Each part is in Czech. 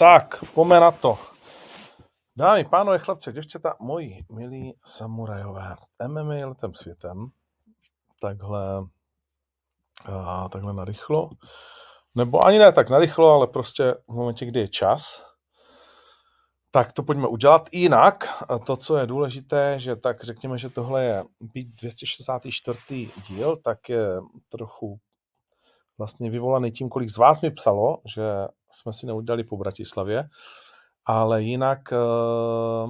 Tak, pome na to. Dámy, pánové, chlapci, děvčata, moji milí samurajové, MMA letem světem, takhle, a, takhle narychlo, nebo ani ne tak narychlo, ale prostě v momentě, kdy je čas, tak to pojďme udělat. Jinak, to, co je důležité, že tak řekněme, že tohle je být 264. díl, tak je trochu vlastně vyvolaný tím, kolik z vás mi psalo, že jsme si neudělali po Bratislavě, ale jinak, eh,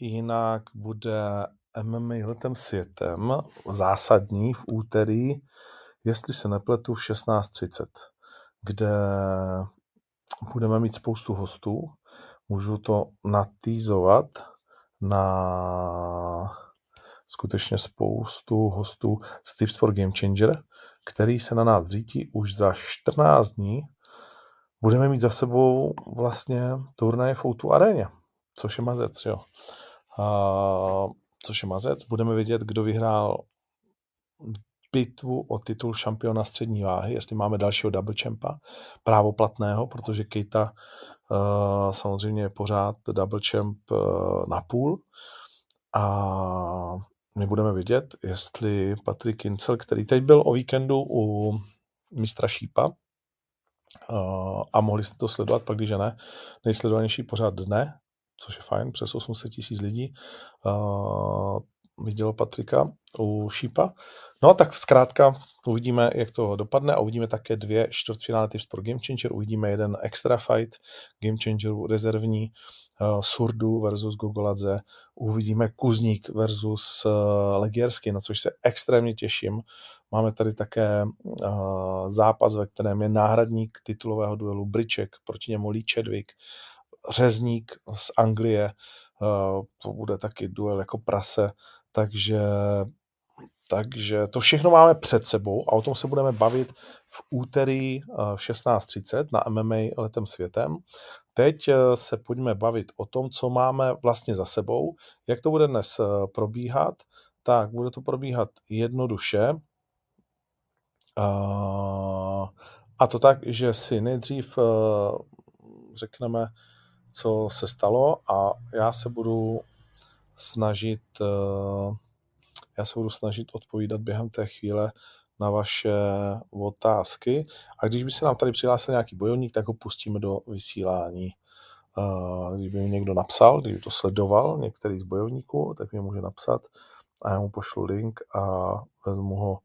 jinak bude MMA letem světem zásadní v úterý, jestli se nepletu, v 16.30, kde budeme mít spoustu hostů. Můžu to natýzovat na skutečně spoustu hostů z Tips for Game Changer, který se na nás řítí už za 14 dní. Budeme mít za sebou vlastně turnaje v Outu aréně, což je mazec, jo. A, což je mazec. Budeme vědět, kdo vyhrál bitvu o titul šampiona střední váhy, jestli máme dalšího double champa, právoplatného, protože Keita uh, samozřejmě je pořád double champ uh, na půl. A my budeme vědět, jestli Patrik Kincel, který teď byl o víkendu u mistra Šípa, a mohli jste to sledovat, pak když ne, nejsledovanější pořád dne, což je fajn, přes 800 tisíc lidí vidělo Patrika u Šípa. No tak zkrátka uvidíme, jak to dopadne a uvidíme také dvě čtvrtfinále Tips pro Game Changer, uvidíme jeden extra fight Game Changeru rezervní, uh, Surdu versus Gogoladze, uvidíme Kuzník versus uh, Legiersky, na což se extrémně těším. Máme tady také uh, zápas, ve kterém je náhradník titulového duelu Briček, proti němu Lee Chadwick, Řezník z Anglie, to bude taky duel jako prase, takže takže to všechno máme před sebou a o tom se budeme bavit v úterý v 16.30 na MMA letem světem. Teď eh, se pojďme bavit o tom, co máme vlastně za sebou, jak to bude dnes eh, probíhat. Tak, bude to probíhat jednoduše. A to tak, že si nejdřív eh, řekneme, co se stalo a já se budu snažit já se budu snažit odpovídat během té chvíle na vaše otázky. A když by se nám tady přihlásil nějaký bojovník, tak ho pustíme do vysílání. Když by mi někdo napsal, když to sledoval, některý z bojovníků, tak mi může napsat a já mu pošlu link a vezmu ho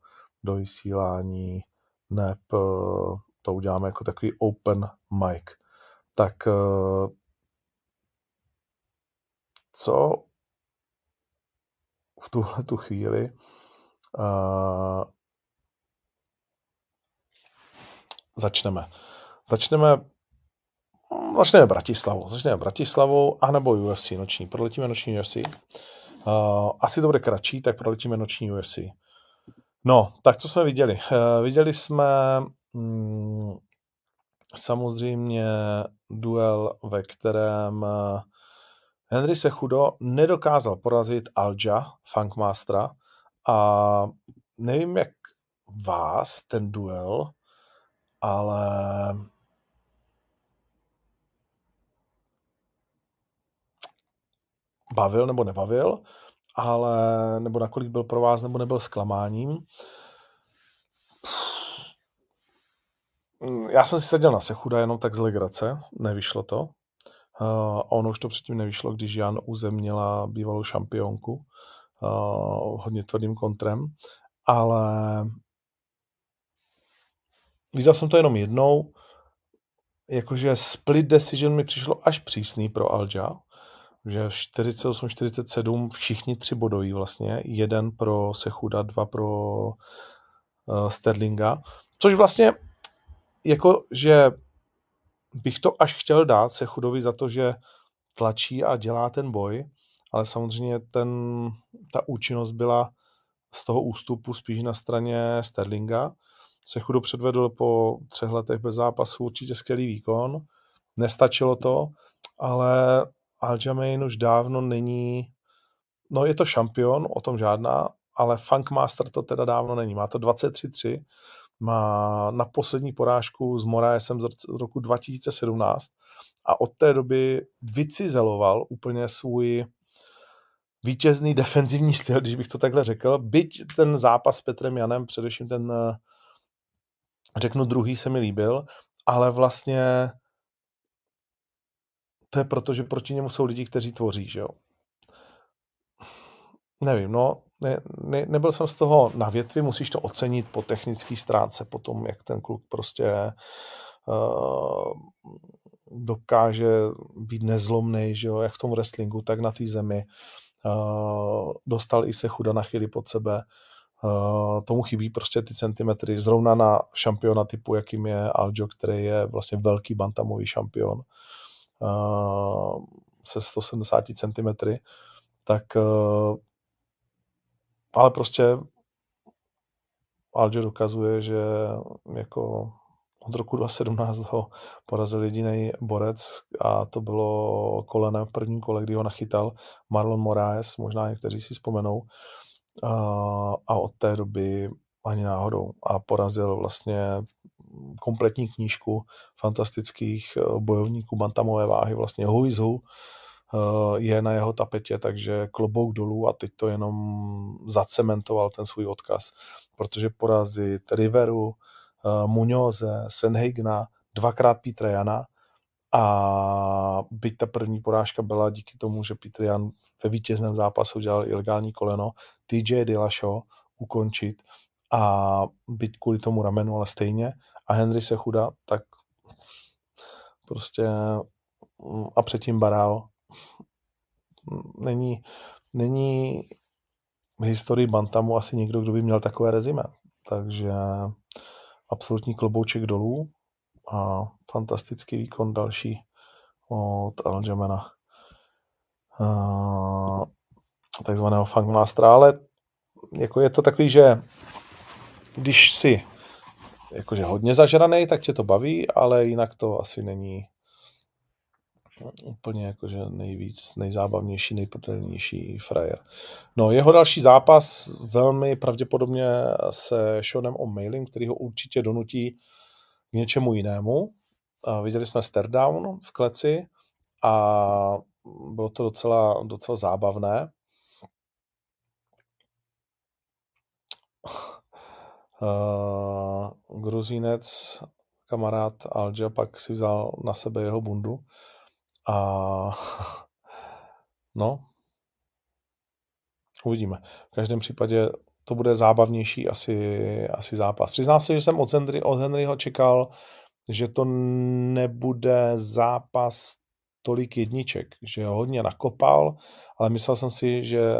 do vysílání, neb to uděláme jako takový open mic. Tak co v tuhle tu chvíli uh, začneme. Začneme Začneme Bratislavou. Začneme Bratislavou, anebo UFC noční. Proletíme noční UFC. Uh, asi to bude kratší, tak proletíme noční UFC. No, tak co jsme viděli? Uh, viděli jsme mm, samozřejmě duel, ve kterém uh, Henry se chudo nedokázal porazit Alja, Funkmastera, a nevím, jak vás ten duel, ale bavil nebo nebavil, ale nebo nakolik byl pro vás nebo nebyl zklamáním. Já jsem si seděl na Sechuda jenom tak z legrace, nevyšlo to. Uh, ono už to předtím nevyšlo, když Jan uzemnila bývalou šampionku uh, hodně tvrdým kontrem, ale viděl jsem to jenom jednou, jakože split decision mi přišlo až přísný pro Alja, že 48-47 všichni tři bodoví vlastně, jeden pro Sechuda, dva pro uh, Sterlinga, což vlastně jako, že bych to až chtěl dát se chudovi za to, že tlačí a dělá ten boj, ale samozřejmě ten, ta účinnost byla z toho ústupu spíš na straně Sterlinga. Se chudo předvedl po třech letech bez zápasu určitě skvělý výkon. Nestačilo to, ale Aljamain už dávno není, no je to šampion, o tom žádná, ale Funkmaster to teda dávno není. Má to 23-3, má na poslední porážku s Moraesem z roku 2017 a od té doby vycizeloval úplně svůj vítězný defenzivní styl, když bych to takhle řekl. Byť ten zápas s Petrem Janem, především ten, řeknu, druhý se mi líbil, ale vlastně to je proto, že proti němu jsou lidi, kteří tvoří, že jo. Nevím, no, ne, ne, nebyl jsem z toho na větvi, musíš to ocenit po technické stránce, po tom, jak ten kluk prostě uh, dokáže být nezlomný, že jo, jak v tom wrestlingu, tak na té zemi. Uh, dostal i se chuda na chvíli pod sebe. Uh, tomu chybí prostě ty centimetry. Zrovna na šampiona typu, jakým je Aljo, který je vlastně velký bantamový šampion uh, se 170 cm, tak uh, ale prostě Aljo dokazuje, že jako od roku 2017 ho porazil jediný borec a to bylo kolenem v prvním kole, kdy ho nachytal Marlon Moraes, možná někteří si vzpomenou. A od té doby ani náhodou. A porazil vlastně kompletní knížku fantastických bojovníků bantamové váhy, vlastně who, je na jeho tapetě, takže klobouk dolů a teď to jenom zacementoval ten svůj odkaz, protože porazit Riveru, Eh, Muñoze, Senhigna, dvakrát Petra Jana a byť ta první porážka byla díky tomu, že Petr Jan ve vítězném zápasu udělal ilegální koleno, TJ Dillashaw ukončit a byť kvůli tomu ramenu, ale stejně a Henry se chuda, tak prostě mm, a předtím Barao není, není v historii Bantamu asi někdo, kdo by měl takové rezime. Takže absolutní klobouček dolů a fantastický výkon další od Aljamena takzvaného Funkmastera, ale jako je to takový, že když si jakože hodně zažranej, tak tě to baví, ale jinak to asi není úplně jakože nejvíc, nejzábavnější, nejprdelnější frajer. No, jeho další zápas velmi pravděpodobně se Seanem O'Mailing, který ho určitě donutí k něčemu jinému. Viděli jsme Stardown v kleci a bylo to docela, docela zábavné. Uh, Gruzínec, kamarád Alja, pak si vzal na sebe jeho bundu a no, uvidíme. V každém případě to bude zábavnější asi, asi zápas. Přiznám se, že jsem od, Henry, od Henryho čekal, že to nebude zápas tolik jedniček, že ho hodně nakopal, ale myslel jsem si, že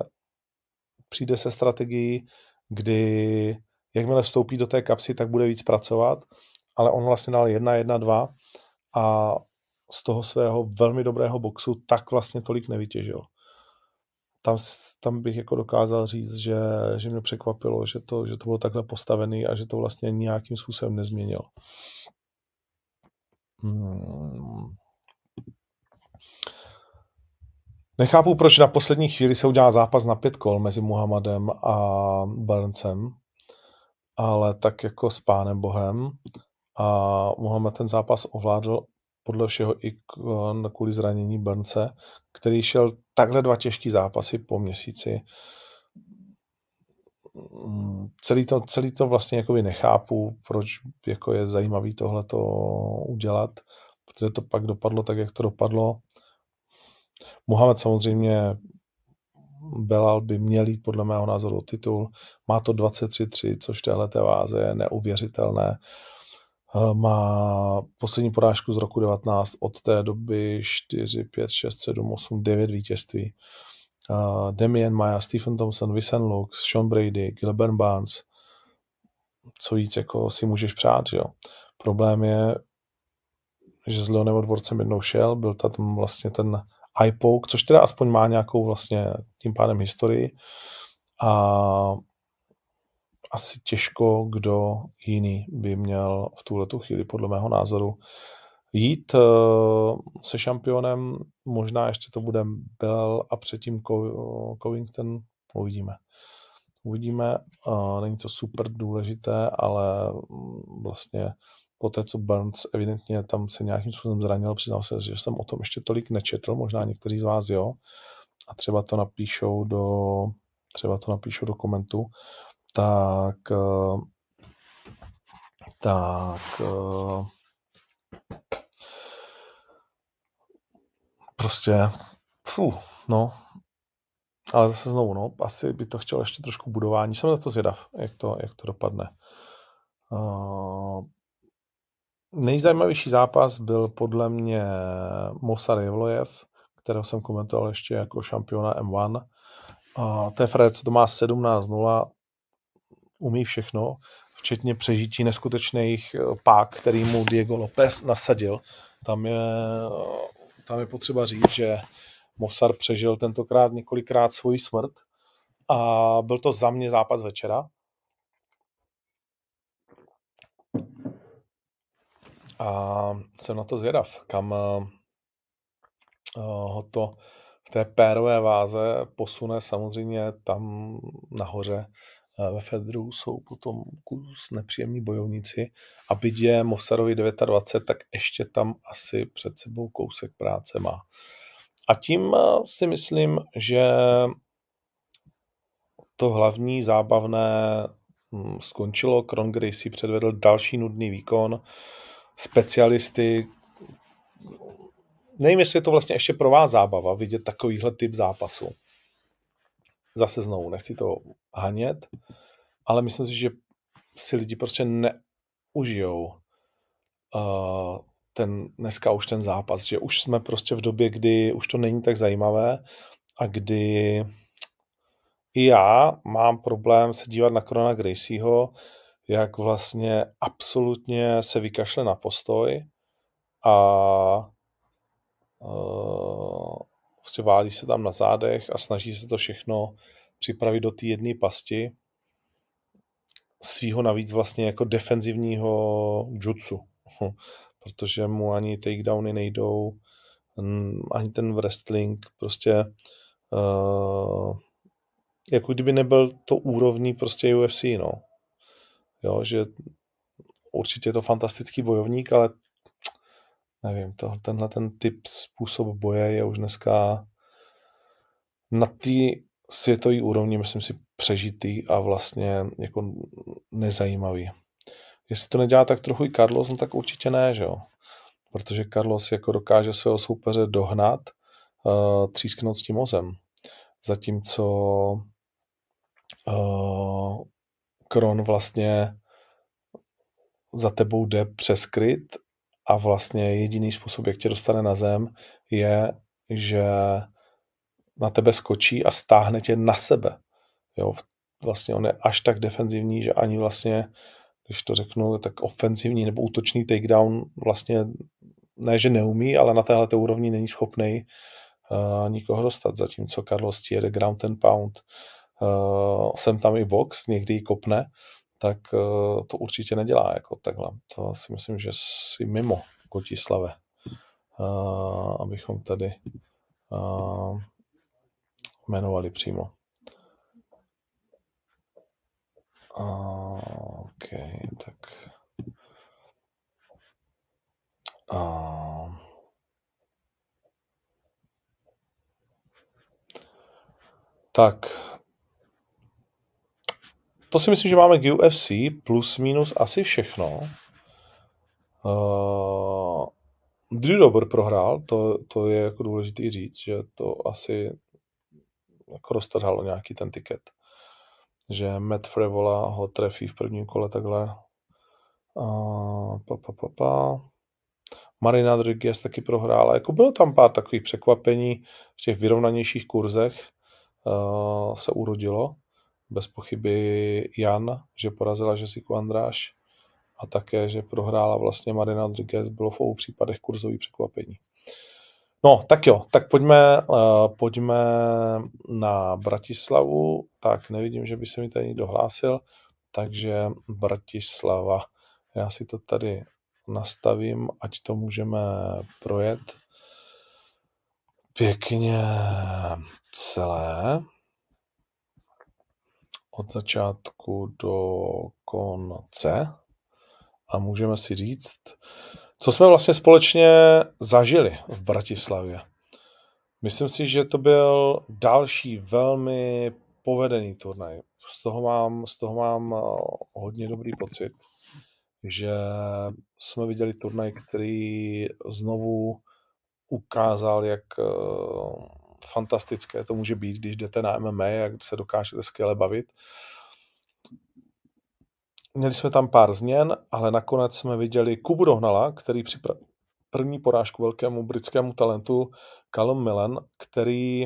přijde se strategií, kdy jakmile vstoupí do té kapsy, tak bude víc pracovat, ale on vlastně dal 1, 1, 2 a z toho svého velmi dobrého boxu tak vlastně tolik nevytěžil. Tam, tam bych jako dokázal říct, že, že mě překvapilo, že to, že to bylo takhle postavený a že to vlastně nějakým způsobem nezměnil. Hmm. Nechápu, proč na poslední chvíli se udělá zápas na pět kol mezi Muhammadem a Burnsem, ale tak jako s pánem Bohem. A Muhammad ten zápas ovládl podle všeho i kvůli zranění Brnce, který šel takhle dva těžký zápasy po měsíci. Mm, celý to, celý to vlastně jakoby nechápu, proč jako je zajímavý tohle to udělat, protože to pak dopadlo tak, jak to dopadlo. Mohamed samozřejmě Belal by měl jít podle mého názoru titul. Má to 23-3, což v téhle váze je neuvěřitelné. Eh, má poslední porážku z roku 19, od té doby 4, 5, 6, 7, 8, 9 vítězství. Uh, Damien Maya, Stephen Thompson, Vincent Lux, Sean Brady, Gilbert Barnes. Co víc jako si můžeš přát, jo. Problém je, že s Leonem Dvorcem jednou šel, byl tam vlastně ten iPoke, což teda aspoň má nějakou vlastně tím pádem historii. A asi těžko kdo jiný by měl v tuhle chvíli, podle mého názoru, jít uh, se šampionem. Možná ještě to bude Bell a předtím Covington. Uvidíme. Uvidíme, uh, není to super důležité, ale mm, vlastně po té, co Burns evidentně tam se nějakým způsobem zranil, přiznal se, že jsem o tom ještě tolik nečetl, možná někteří z vás jo, a třeba to napíšou do, třeba to napíšou do komentu, tak uh, tak uh, prostě, fuh, no, ale zase znovu, no, asi by to chtělo ještě trošku budování. Jsem na to zvědav, jak to, jak to dopadne. Uh, nejzajímavější zápas byl podle mě Mosar Jevlojev, kterého jsem komentoval ještě jako šampiona M1. Uh, to je Fred, co to má 17-0, umí všechno, včetně přežití neskutečných pák, který mu Diego López nasadil. Tam je, tam je potřeba říct, že Mosar přežil tentokrát několikrát svoji smrt a byl to za mě zápas večera. A jsem na to zvědav, kam uh, ho to v té pérové váze posune samozřejmě tam nahoře ve Fedru jsou potom kus nepříjemní bojovníci a byť je Mosarovi 29, tak ještě tam asi před sebou kousek práce má. A tím eh, si myslím, že to hlavní zábavné hm, skončilo. Kron Gracie předvedl další nudný výkon. Specialisty, nevím, jestli je to vlastně ještě pro vás zábava vidět takovýhle typ zápasu. Zase znovu, nechci to hanět, ale myslím si, že si lidi prostě neužijou uh, ten, dneska už ten zápas, že už jsme prostě v době, kdy už to není tak zajímavé a kdy i já mám problém se dívat na Krona Gracieho, jak vlastně absolutně se vykašle na postoj a uh, prostě válí se tam na zádech a snaží se to všechno připravit do té jedné pasti svýho navíc vlastně jako defenzivního jutsu protože mu ani takedowny nejdou, ani ten wrestling, prostě uh, jako kdyby nebyl to úrovní prostě UFC, no. Jo, že určitě je to fantastický bojovník, ale nevím, to, tenhle ten typ způsob boje je už dneska na té světové úrovni, myslím si, přežitý a vlastně jako nezajímavý. Jestli to nedělá tak trochu i Carlos, no tak určitě ne, že jo. Protože Carlos jako dokáže svého soupeře dohnat, uh, třísknout s tím mozem. Zatímco uh, Kron vlastně za tebou jde přes kryt a vlastně jediný způsob, jak tě dostane na zem, je, že na tebe skočí a stáhne tě na sebe. Jo, vlastně on je až tak defenzivní, že ani vlastně když to řeknu, tak ofenzivní nebo útočný takedown vlastně ne, že neumí, ale na téhle úrovni není schopný uh, nikoho dostat, zatímco Carlos jede ground and pound, uh, sem tam i box, někdy ji kopne, tak uh, to určitě nedělá jako takhle. To si myslím, že si mimo Kotislave, uh, abychom tady uh, jmenovali přímo. OK, tak. Uh, tak. To si myslím, že máme k UFC plus minus asi všechno. Uh, Drew Dober prohrál, to, to je jako důležité říct, že to asi jako roztrhalo nějaký ten tiket že Matt Frevola ho trefí v prvním kole takhle. A, pa, pa, pa, pa. Marina Rodriguez taky prohrála. Jako bylo tam pár takových překvapení v těch vyrovnanějších kurzech uh, se urodilo. Bez pochyby Jan, že porazila Jessica Andráš a také, že prohrála vlastně Marina Rodriguez, bylo v obou případech kurzový překvapení. No, tak jo, tak pojďme, uh, pojďme na Bratislavu. Tak nevidím, že by se mi tady někdo hlásil, takže Bratislava. Já si to tady nastavím, ať to můžeme projet pěkně celé. Od začátku do konce a můžeme si říct, co jsme vlastně společně zažili v Bratislavě. Myslím si, že to byl další velmi povedený turnaj. Z toho mám, z toho mám eh, hodně dobrý pocit, že jsme viděli turnaj, který znovu ukázal, jak eh, fantastické to může být, když jdete na MMA, jak se dokážete skvěle bavit. Měli jsme tam pár změn, ale nakonec jsme viděli Kubu Dohnala, který připravil první porážku velkému britskému talentu Callum Millen, který,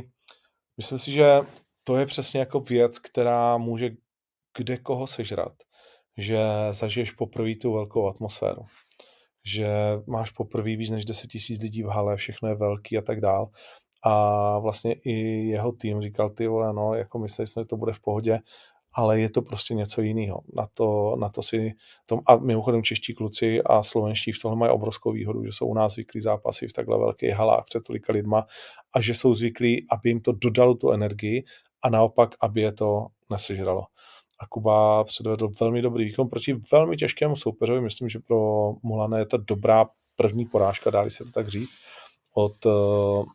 myslím si, že to je přesně jako věc, která může kde koho sežrat, že zažiješ poprvé tu velkou atmosféru že máš poprvé víc než 10 tisíc lidí v hale, všechno je velký a tak dál. A vlastně i jeho tým říkal, ty vole, no, jako mysleli jsme, že to bude v pohodě, ale je to prostě něco jiného. Na to, na to si, tom, a mimochodem čeští kluci a slovenští v tomhle mají obrovskou výhodu, že jsou u nás zvyklí zápasy v takhle velkých halách před tolika lidma a že jsou zvyklí, aby jim to dodalo tu energii a naopak, aby je to nesežralo. A Kuba předvedl velmi dobrý výkon proti velmi těžkému soupeřovi. Myslím, že pro Mulane je to dobrá první porážka, dá se to tak říct, od uh,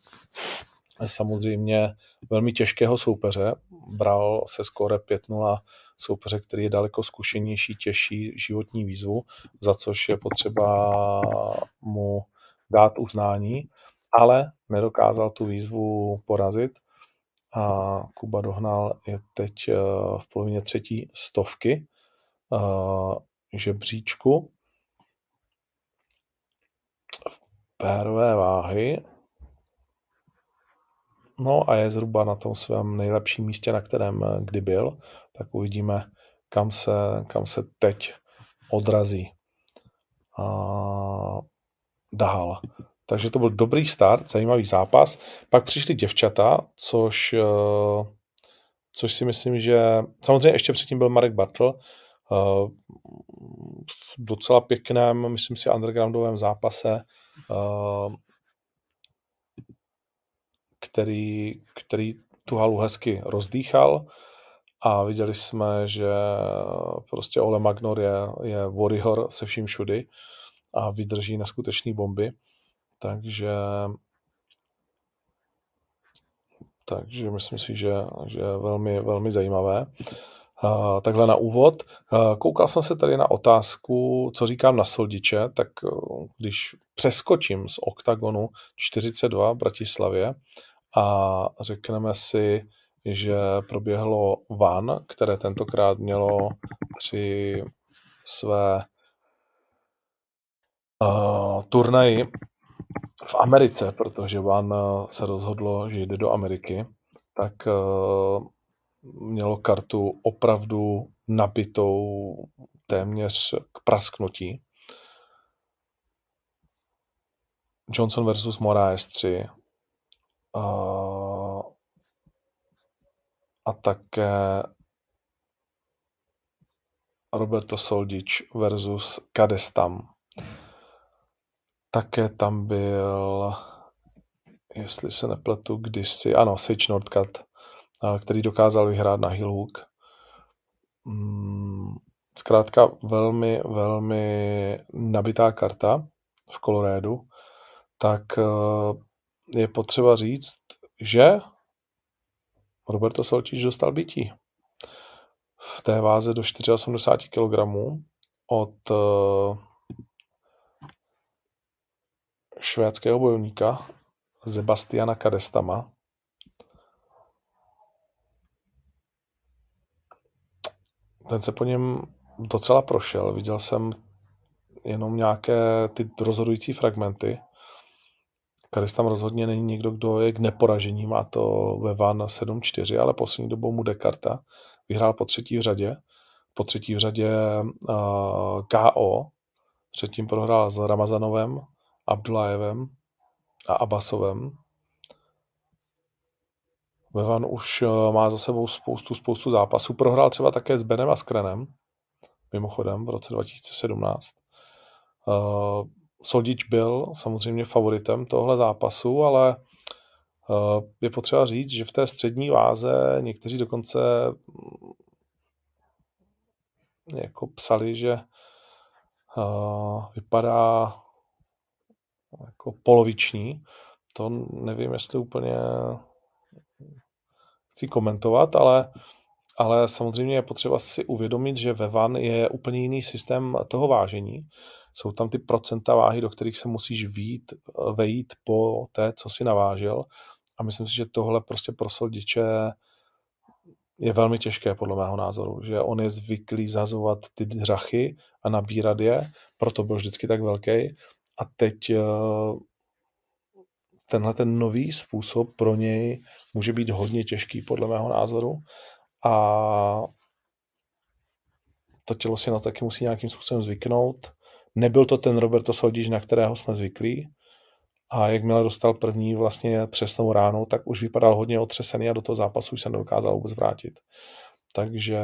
samozřejmě velmi těžkého soupeře. Bral se skóre 5-0 soupeře, který je daleko zkušenější, těžší životní výzvu, za což je potřeba mu dát uznání, ale nedokázal tu výzvu porazit a Kuba dohnal je teď eh, v polovině třetí stovky eh, žebříčku v pérové váhy No a je zhruba na tom svém nejlepším místě, na kterém eh, kdy byl, tak uvidíme, kam se, kam se teď odrazí a dál. Takže to byl dobrý start, zajímavý zápas. Pak přišly děvčata, což, eh, což si myslím, že samozřejmě ještě předtím byl Marek Bartl, eh, v docela pěkném, myslím si, undergroundovém zápase který, který tu halu hezky rozdýchal a viděli jsme, že prostě Ole Magnor je, je warrior se vším všudy a vydrží neskutečné bomby. Takže takže myslím si, že, že velmi, velmi zajímavé. Takhle na úvod. Koukal jsem se tady na otázku, co říkám na soldiče, tak uh, když přeskočím z OKTAGONu 42 v Bratislavě a řekneme si, že proběhlo VAN, které tentokrát mělo při své uh, turnaji v Americe, protože VAN se rozhodlo, že jde do Ameriky, tak uh, mělo kartu opravdu nabitou téměř k prasknutí. Johnson versus Moraes 3, a také Roberto Soldič versus Kadestam. Také tam byl, jestli se nepletu, kdysi, ano, Sage Nordcat, který dokázal vyhrát na Hill Hook. Mm, zkrátka velmi, velmi nabitá karta v Kolorédu. Tak je potřeba říct, že Roberto Soltič dostal bytí v té váze do 84 kg od eh, švédského bojovníka Sebastiana Kadestama. Ten se po něm docela prošel. Viděl jsem jenom nějaké ty rozhodující fragmenty. Karis tam rozhodně není někdo, kdo je k neporažení, má to ve Van 7-4, ale poslední dobou mu Dekarta vyhrál po třetí v řadě. Po třetí v řadě uh, KO, předtím prohrál s Ramazanovem, Abdulajevem a Abbasovem. Vevan už má za sebou spoustu, spoustu zápasů. Prohrál třeba také s Benem a Skrenem, mimochodem v roce 2017. Uh, Soldič byl samozřejmě favoritem tohle zápasu, ale eh, je potřeba říct, že v té střední váze někteří dokonce jako psali, že uh, vypadá jako poloviční. To nevím, jestli úplně chci komentovat, ale, ale samozřejmě je potřeba si uvědomit, že ve van je úplně jiný systém toho vážení. Jsou tam ty procenta váhy, do kterých se musíš vít, vejít po té, co si navážel. A myslím si, že tohle prostě pro soldiče je velmi těžké, podle mého názoru, že on je zvyklý zazovat ty dřachy a nabírat je, proto byl vždycky tak velký. A teď eh, tenhle ten nový způsob pro něj může být hodně těžký, podle mého názoru. A to tělo si na to taky musí nějakým způsobem zvyknout. Nebyl to ten Roberto Soldiš, na kterého jsme zvyklí. A jakmile dostal první vlastně přesnou ránu, tak už vypadal hodně otřesený a do toho zápasu už se nedokázal vůbec vrátit. Takže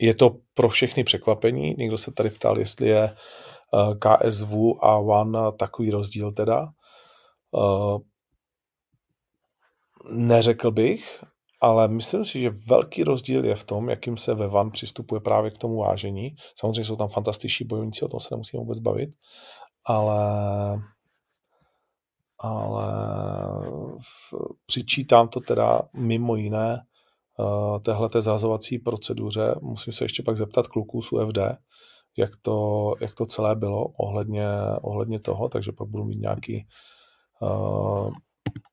je to pro všechny překvapení. Někdo se tady ptal, jestli je eh, KSV a One takový rozdíl teda. Eh, neřekl bych, ale myslím si, že velký rozdíl je v tom, jakým se ve Van přistupuje právě k tomu vážení. Samozřejmě jsou tam fantastiční bojovníci, o tom se nemusíme vůbec bavit, ale ale přičítám to teda mimo jiné uh, téhleté zahazovací proceduře. Musím se ještě pak zeptat kluků z UFD, jak to, jak to celé bylo ohledně, ohledně toho, takže pak budu mít nějaký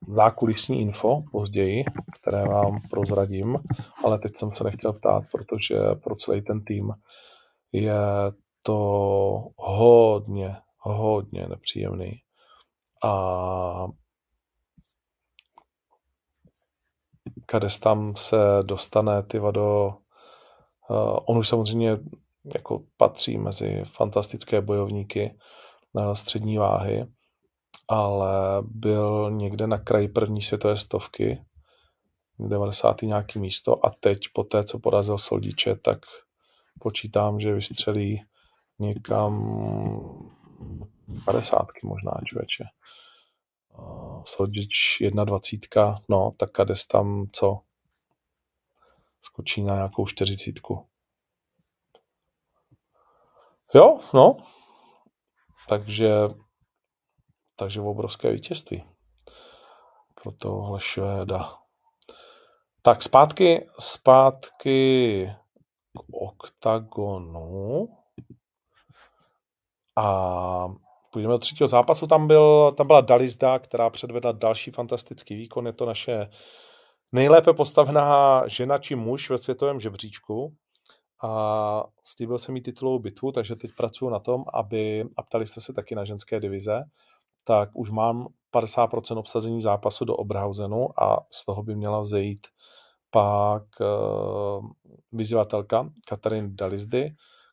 zákulisní info později, které vám prozradím, ale teď jsem se nechtěl ptát, protože pro celý ten tým je to hodně, hodně nepříjemný. A Kades tam se dostane ty do... Uh, on už samozřejmě jako patří mezi fantastické bojovníky na střední váhy, ale byl někde na kraji první světové stovky, 90. nějaký místo a teď po té, co porazil Soldiče, tak počítám, že vystřelí někam 50 možná, člověče. Soldič 1,20, no, tak Kades tam co? Skočí na nějakou 40. Jo, no. Takže takže obrovské vítězství pro tohle Švéda. Tak zpátky, zpátky k oktagonu. A půjdeme do třetího zápasu. Tam, byl, tam byla Dalizda, která předvedla další fantastický výkon. Je to naše nejlépe postavená žena či muž ve světovém žebříčku. A slíbil jsem jí titulovou bitvu, takže teď pracuji na tom, aby, a ptali jste se taky na ženské divize, tak už mám 50% obsazení zápasu do Oberhausenu a z toho by měla vzejít pak uh, vyzývatelka Katarin Dalizdy,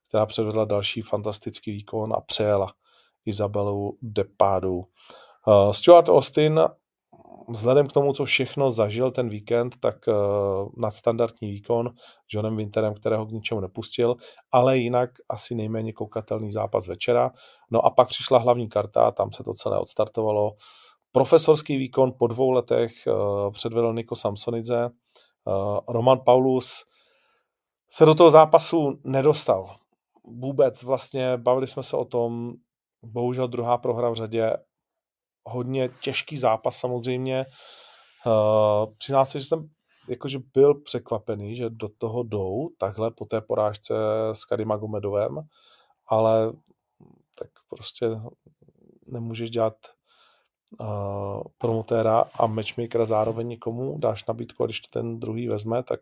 která předvedla další fantastický výkon a přejela Izabelu Depádu. Uh, Stuart Austin vzhledem k tomu, co všechno zažil ten víkend, tak uh, nadstandardní výkon Johnem Winterem, kterého k ničemu nepustil, ale jinak asi nejméně koukatelný zápas večera. No a pak přišla hlavní karta a tam se to celé odstartovalo. Profesorský výkon po dvou letech uh, předvedl Niko Samsonidze. Uh, Roman Paulus se do toho zápasu nedostal. Vůbec vlastně bavili jsme se o tom, bohužel druhá prohra v řadě hodně těžký zápas samozřejmě. Uh, přiznám se, že jsem jakože byl překvapený, že do toho jdou takhle po té porážce s Karim Agomedovem, ale tak prostě nemůžeš dělat uh, promotéra a matchmakera zároveň někomu, dáš nabídku a když to ten druhý vezme, tak,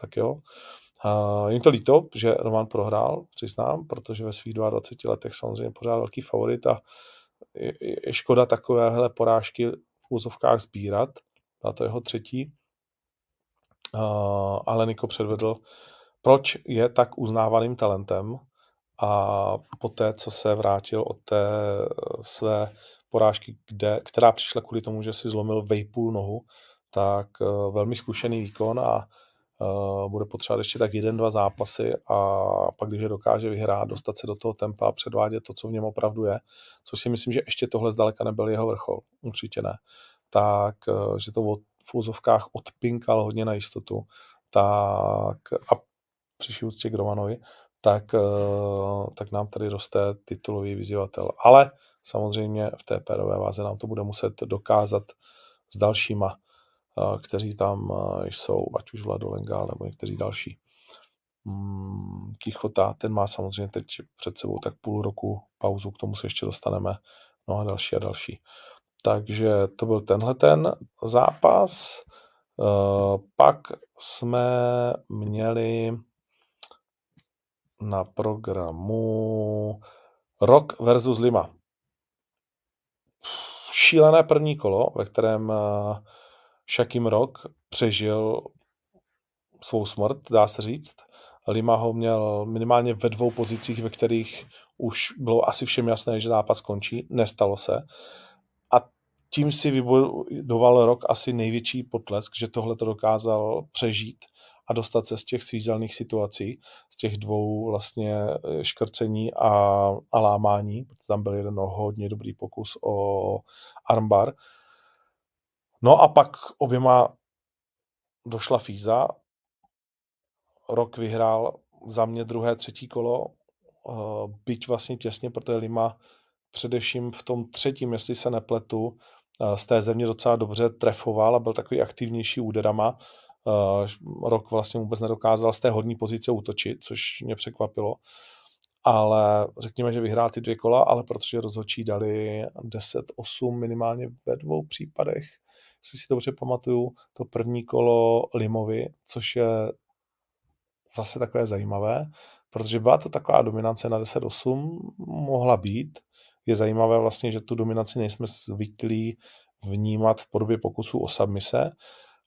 tak jo. Uh, jim to líto, že Roman prohrál, přiznám, protože ve svých 22 letech samozřejmě pořád velký favorit a je, škoda takovéhle porážky v úzovkách sbírat. Byla to jeho třetí. Ale Niko předvedl, proč je tak uznávaným talentem a poté, co se vrátil od té eh, své porážky, kde, která přišla kvůli tomu, že si zlomil vejpůl nohu, tak uh, velmi zkušený výkon a bude potřebovat ještě tak jeden, dva zápasy a pak, když je dokáže vyhrát, dostat se do toho tempa a předvádět to, co v něm opravdu je, což si myslím, že ještě tohle zdaleka nebyl jeho vrchol, určitě ne, tak, uh, že to v úzovkách odpinkal hodně na jistotu, tak a přiši úctě k Romanovi, tak, uh, tak nám tady roste titulový vyzývatel. Ale samozřejmě v té pérové váze nám to bude muset dokázat s dalšíma, kteří tam jsou, ať už Vladolenga, nebo někteří další. Mm, Kichota, ten má samozřejmě teď před sebou tak půl roku pauzu, k tomu se ještě dostaneme, no a další a další. Takže to byl tenhle ten zápas. Uh, pak jsme měli na programu Rock versus Lima. Šílené první kolo, ve kterém uh, Shakim Rock přežil svou smrt, dá se říct. Lima ho měl minimálně ve dvou pozicích, ve kterých už bylo asi všem jasné, že zápas končí. Nestalo se. A tím si vybudoval rok asi největší potlesk, že tohle to dokázal přežít a dostat se z těch svízelných situací, z těch dvou vlastně eh, škrcení a, a lámání, protože tam byl jeden hodně dobrý pokus o armbar. No a pak oběma došla Fíza, rok vyhrál za mě druhé, třetí kolo, eh, byť vlastně těsně, protože Lima především v tom třetím, jestli se nepletu, eh, z té země docela dobře trefoval a byl takový aktivnější úderama. Eh, rok vlastně vůbec nedokázal z té horní pozice útočit, což mě překvapilo. Ale řekněme, že vyhrál ty dvě kola, ale protože rozhodčí dali 10-8 minimálně ve dvou případech, jestli si dobře pamatuju, to první kolo Limovi, což je zase takové zajímavé, protože byla to taková dominance na 10-8, mohla být. Je zajímavé vlastně, že tu dominaci nejsme zvyklí vnímat v podobě pokusů o submise,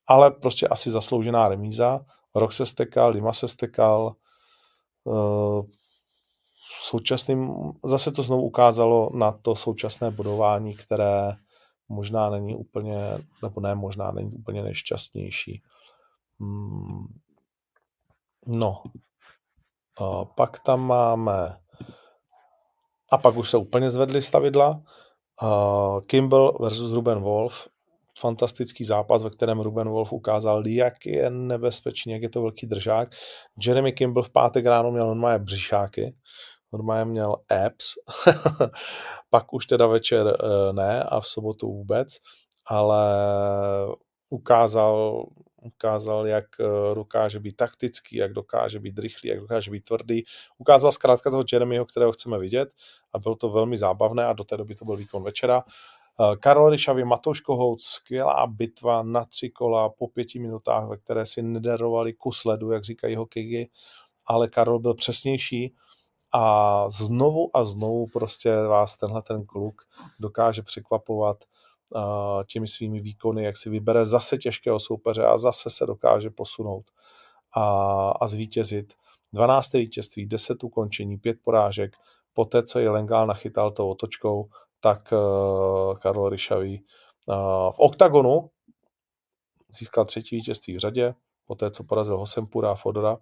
ale prostě asi zasloužená remíza. Rok se stekal, Lima se stekal, uh, současným, zase to znovu ukázalo na to současné bodování, které možná není úplně, nebo ne možná, není úplně nejšťastnější. Hmm. No, uh, pak tam máme a pak už se úplně zvedly stavidla. Kimball versus Ruben Wolf fantastický zápas, ve kterém Ruben Wolf ukázal, jak je nebezpečný, jak je to velký držák. Jeremy Kimball v pátek ráno měl normálně břišáky, normálně měl abs, pak už teda večer eh, ne a v sobotu vůbec, ale ukázal, ukázal, jak eh, dokáže být taktický, jak dokáže být rychlý, jak dokáže být tvrdý. Ukázal zkrátka toho Jeremyho, kterého chceme vidět a bylo to velmi zábavné a do té doby to byl výkon večera. Eh, Karol Ryšavý, Matouš Kohout, skvělá bitva na tři kola po pěti minutách, ve které si nederovali kus ledu, jak říkají hokeji, ale Karol byl přesnější a znovu a znovu prostě vás tenhle ten kluk dokáže překvapovat uh, těmi svými výkony, jak si vybere zase těžkého soupeře a zase se dokáže posunout a, a zvítězit. 12. vítězství, 10 ukončení, 5 porážek, poté, co je Lengál nachytal tou otočkou, tak uh, Karol Ryšavý uh, v oktagonu získal třetí vítězství v řadě, poté co porazil Hosempura a Fodora,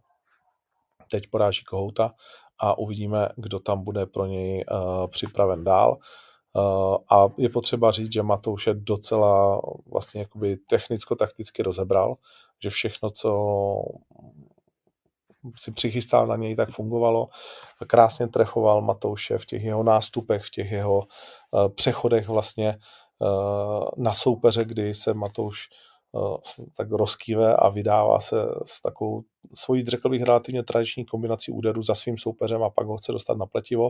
teď poráží Kohouta a uvidíme, kdo tam bude pro něj uh, připraven dál. Uh, a je potřeba říct, že Matouš je docela vlastně jakoby technicko-takticky rozebral, že všechno, co si přichystal na něj, tak fungovalo. Krásně trefoval Matouše v těch jeho nástupech, v těch jeho uh, přechodech vlastně na soupeře, kdy se Matouš tak rozkýve a vydává se s takovou svojí, řekl bych, relativně tradiční kombinací úderu za svým soupeřem a pak ho chce dostat na pletivo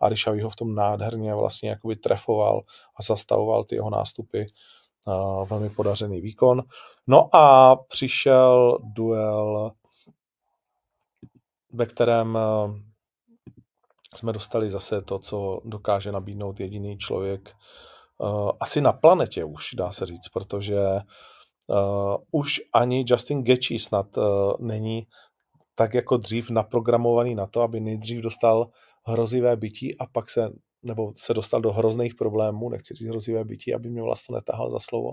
a Ryšavý ho v tom nádherně vlastně jakoby trefoval a zastavoval ty jeho nástupy. Uh, velmi podařený výkon. No a přišel duel ve kterém eh, jsme dostali zase to, co dokáže nabídnout jediný člověk eh, asi na planetě už, dá se říct, protože uh, už ani Justin Gaethje snad uh, není tak jako dřív naprogramovaný na to, aby nejdřív dostal hrozivé bytí a pak se, nebo se dostal do hrozných problémů, nechci říct hrozivé bytí, aby mě vlastně netahal za slovo,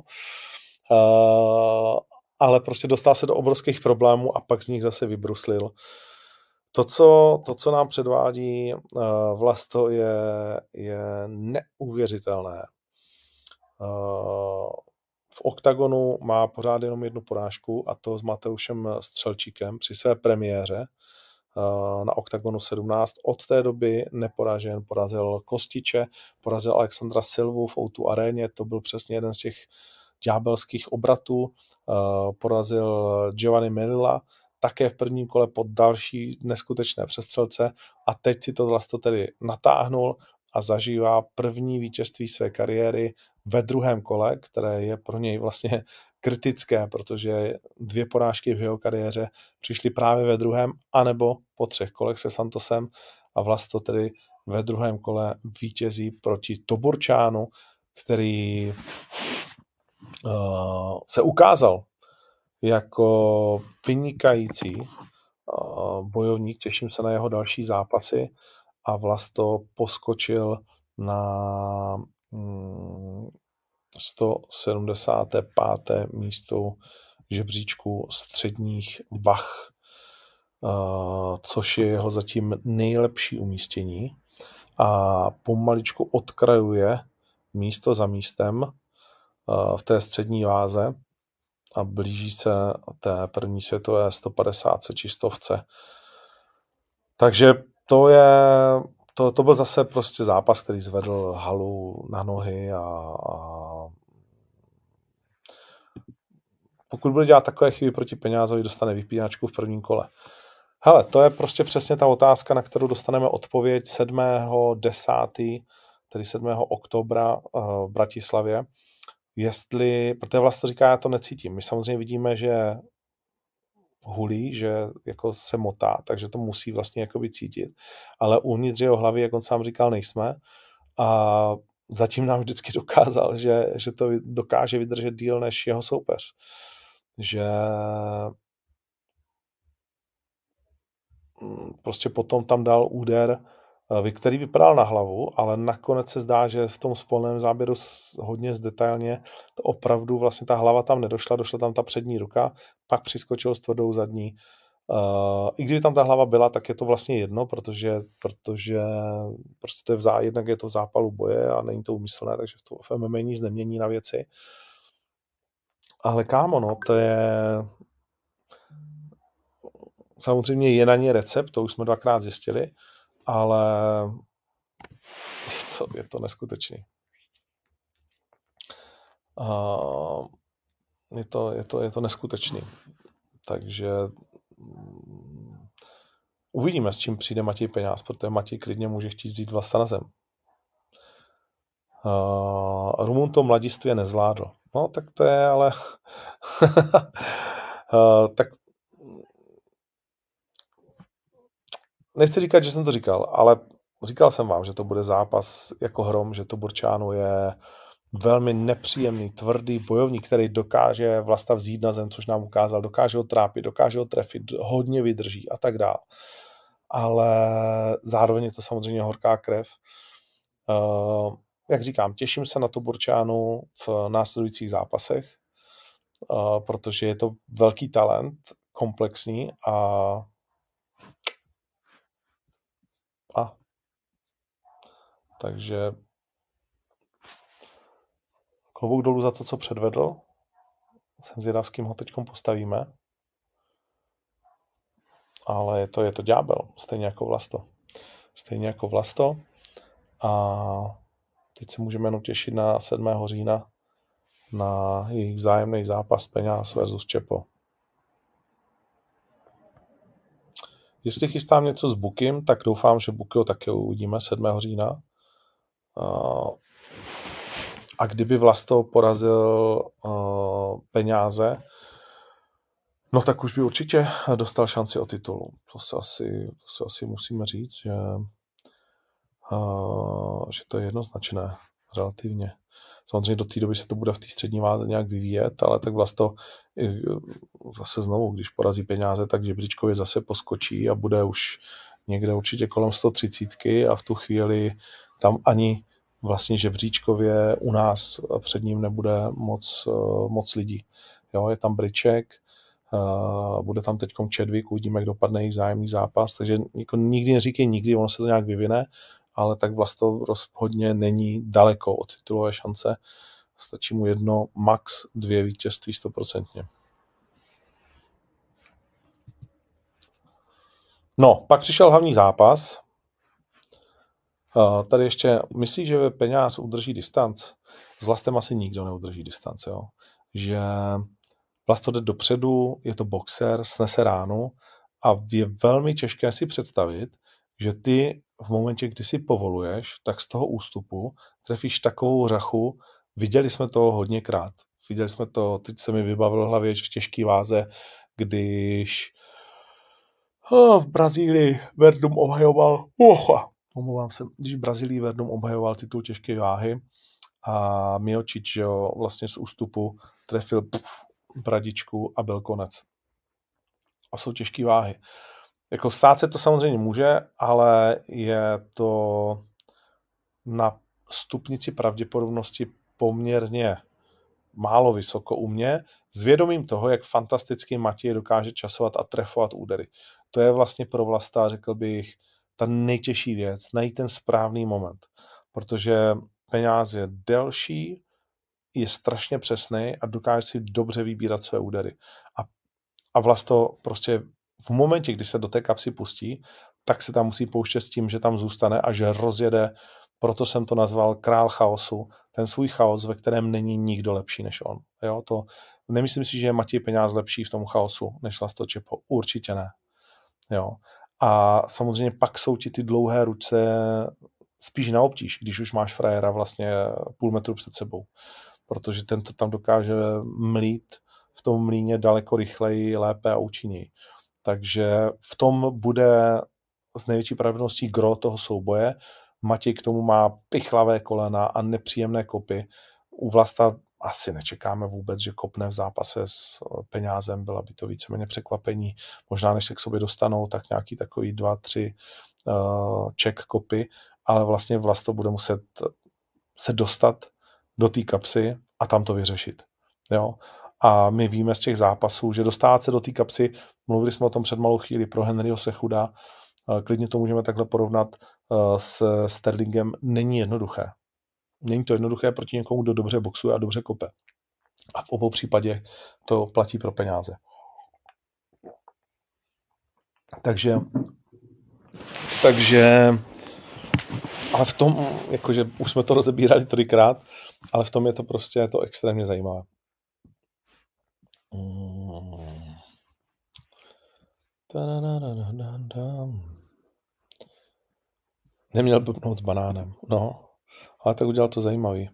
uh, ale prostě dostal se do obrovských problémů a pak z nich zase vybruslil. To, co, to, co nám předvádí uh, Vlasto, je, je neuvěřitelné. Uh, OKTAGONu má pořád jenom jednu porážku a to s Mateušem Střelčíkem při své premiéře eh, na OKTAGONu 17. Od té doby neporažen, porazil Kostiče, porazil Alexandra Silvu v Outu aréně, to byl přesně jeden z těch ďábelských obratů, eh, porazil Giovanni Melilla, také v prvním kole pod další neskutečné přestřelce a teď si to vlastně tedy natáhnul a zažívá první vítězství své kariéry ve druhém kole, které je pro něj vlastně kritické, protože dvě porážky v jeho kariéře přišly právě ve druhém, anebo po třech kolech se Santosem a vlastně tedy ve druhém kole vítězí proti Toborčánu, který uh, se ukázal jako vynikající uh, bojovník, těším se na jeho další zápasy a Vlasto poskočil na 175. Mm, místo žebříčku středních vach, což je jeho zatím nejlepší umístění a pomaličku odkrajuje místo za místem v té střední váze a blíží se té první světové 150 či stovce. Takže to je, to, to byl zase prostě zápas, který zvedl halu na nohy a, a pokud bude dělat takové chyby proti penězovi, dostane vypínačku v prvním kole. Hele, to je prostě přesně ta otázka, na kterou dostaneme odpověď 7. 10. tedy 7. oktobra eh, v Bratislavě. Jestli, protože vlastně říká, já to necítím. My samozřejmě vidíme, že hulí, že jako se motá, takže to musí vlastně jakoby cítit. Ale uvnitř jeho hlavy, jak on sám říkal, nejsme. A zatím nám vždycky dokázal, že, že to dokáže vydržet díl než jeho soupeř. Že prostě potom tam dal úder který vypadal na hlavu, ale nakonec se zdá, že v tom spolném záběru hodně zdetailně to opravdu vlastně ta hlava tam nedošla, došla tam ta přední ruka, pak přiskočil s tvrdou zadní. Uh, I kdyby tam ta hlava byla, tak je to vlastně jedno, protože, protože prostě to je v zá, jednak je to v zápalu boje a není to umyslné, takže v, to, v MMA nic nemění na věci. Ale kámo, no, to je samozřejmě je na ně recept, to už jsme dvakrát zjistili, ale je to, je to neskutečný. Uh, je, to, je, to, je to neskutečný. Takže um, uvidíme, s čím přijde Matěj Peňáz, protože Matěj klidně může chtít vzít vlasta na zem. Uh, Rumun to mladistvě nezvládl. No, tak to je ale... uh, tak nechci říkat, že jsem to říkal, ale říkal jsem vám, že to bude zápas jako hrom, že to Burčánu je velmi nepříjemný, tvrdý bojovník, který dokáže vlasta vzít na zem, což nám ukázal, dokáže ho trápit, dokáže ho trefit, hodně vydrží a tak dále. Ale zároveň je to samozřejmě horká krev. Uh, jak říkám, těším se na to Burčánu v následujících zápasech, uh, protože je to velký talent, komplexní a. Takže klobouk dolů za to, co předvedl. Jsem zvědav, s kým ho teď postavíme. Ale je to, je to ďábel, stejně jako Vlasto. Stejně jako Vlasto. A teď se můžeme jenom těšit na 7. října na jejich zájemný zápas Peňáz versus Čepo. Jestli chystám něco s Bukim, tak doufám, že Bukyho také uvidíme 7. října. A kdyby Vlasto porazil peníze, no tak už by určitě dostal šanci o titulu. To se asi, to se asi musíme říct, že, že to je jednoznačné relativně. Samozřejmě do té doby se to bude v té střední váze nějak vyvíjet, ale tak vlastně zase znovu, když porazí peníze, tak žebříčkově zase poskočí a bude už někde určitě kolem 130 a v tu chvíli tam ani vlastně žebříčkově u nás před ním nebude moc, moc lidí. Jo, je tam Briček, bude tam teď Čedvik, uvidíme, jak dopadne jejich zájemný zápas, takže jako nikdy neříkej nikdy, ono se to nějak vyvine, ale tak vlastně rozhodně není daleko od titulové šance Stačí mu jedno, max dvě vítězství stoprocentně. No, pak přišel hlavní zápas. Tady ještě, myslíš, že peněz udrží distanc? S vlastem asi nikdo neudrží distanc, jo? Že vlast to jde dopředu, je to boxer, snese ránu a je velmi těžké si představit, že ty v momentě, kdy si povoluješ, tak z toho ústupu trefíš takovou řachu, viděli jsme to hodněkrát. Viděli jsme to, teď se mi vybavilo hlavě v těžké váze, když oh, v Brazílii Verdum obhajoval, oh, omlouvám se, když v Brazílii Verdum obhajoval titul těžké váhy a Miočič, jo, vlastně z ústupu trefil puf, bradičku a byl konec. A jsou těžké váhy. Jako stát se to samozřejmě může, ale je to na stupnici pravděpodobnosti poměrně málo vysoko u mě, s vědomím toho, jak fantasticky Matěj dokáže časovat a trefovat údery. To je vlastně pro Vlasta, řekl bych, ta nejtěžší věc, najít ten správný moment, protože peněz je delší, je strašně přesný a dokáže si dobře vybírat své údery. A, a Vlasto prostě v momentě, kdy se do té kapsy pustí, tak se tam musí pouštět s tím, že tam zůstane a že rozjede, proto jsem to nazval král chaosu, ten svůj chaos, ve kterém není nikdo lepší než on. Jo, to, nemyslím si, že je Matěj Peňáz lepší v tom chaosu než Lasto Čepo. Určitě ne. Jo. A samozřejmě pak jsou ti ty dlouhé ruce spíš na obtíž, když už máš frajera vlastně půl metru před sebou. Protože ten to tam dokáže mlít v tom mlíně daleko rychleji, lépe a účinněji. Takže v tom bude s největší pravděpodobností gro toho souboje. Matěj k tomu má pichlavé kolena a nepříjemné kopy. U Vlasta asi nečekáme vůbec, že kopne v zápase s peňázem, byla by to víceméně překvapení. Možná než se k sobě dostanou, tak nějaký takový dva, tři uh, check kopy, ale vlastně Vlasto bude muset se dostat do té kapsy a tam to vyřešit. Jo? A my víme z těch zápasů, že dostávat se do té kapsy, mluvili jsme o tom před malou chvíli pro Henryho Sechuda, klidně to můžeme takhle porovnat s Sterlingem, není jednoduché. Není to jednoduché proti někomu, kdo dobře boxuje a dobře kope. A v obou případě to platí pro peníze. Takže, takže, ale v tom, jakože už jsme to rozebírali tolikrát, ale v tom je to prostě je to extrémně zajímavé. Neměl blbnout s banánem, no. Ale tak udělal to zajímavý.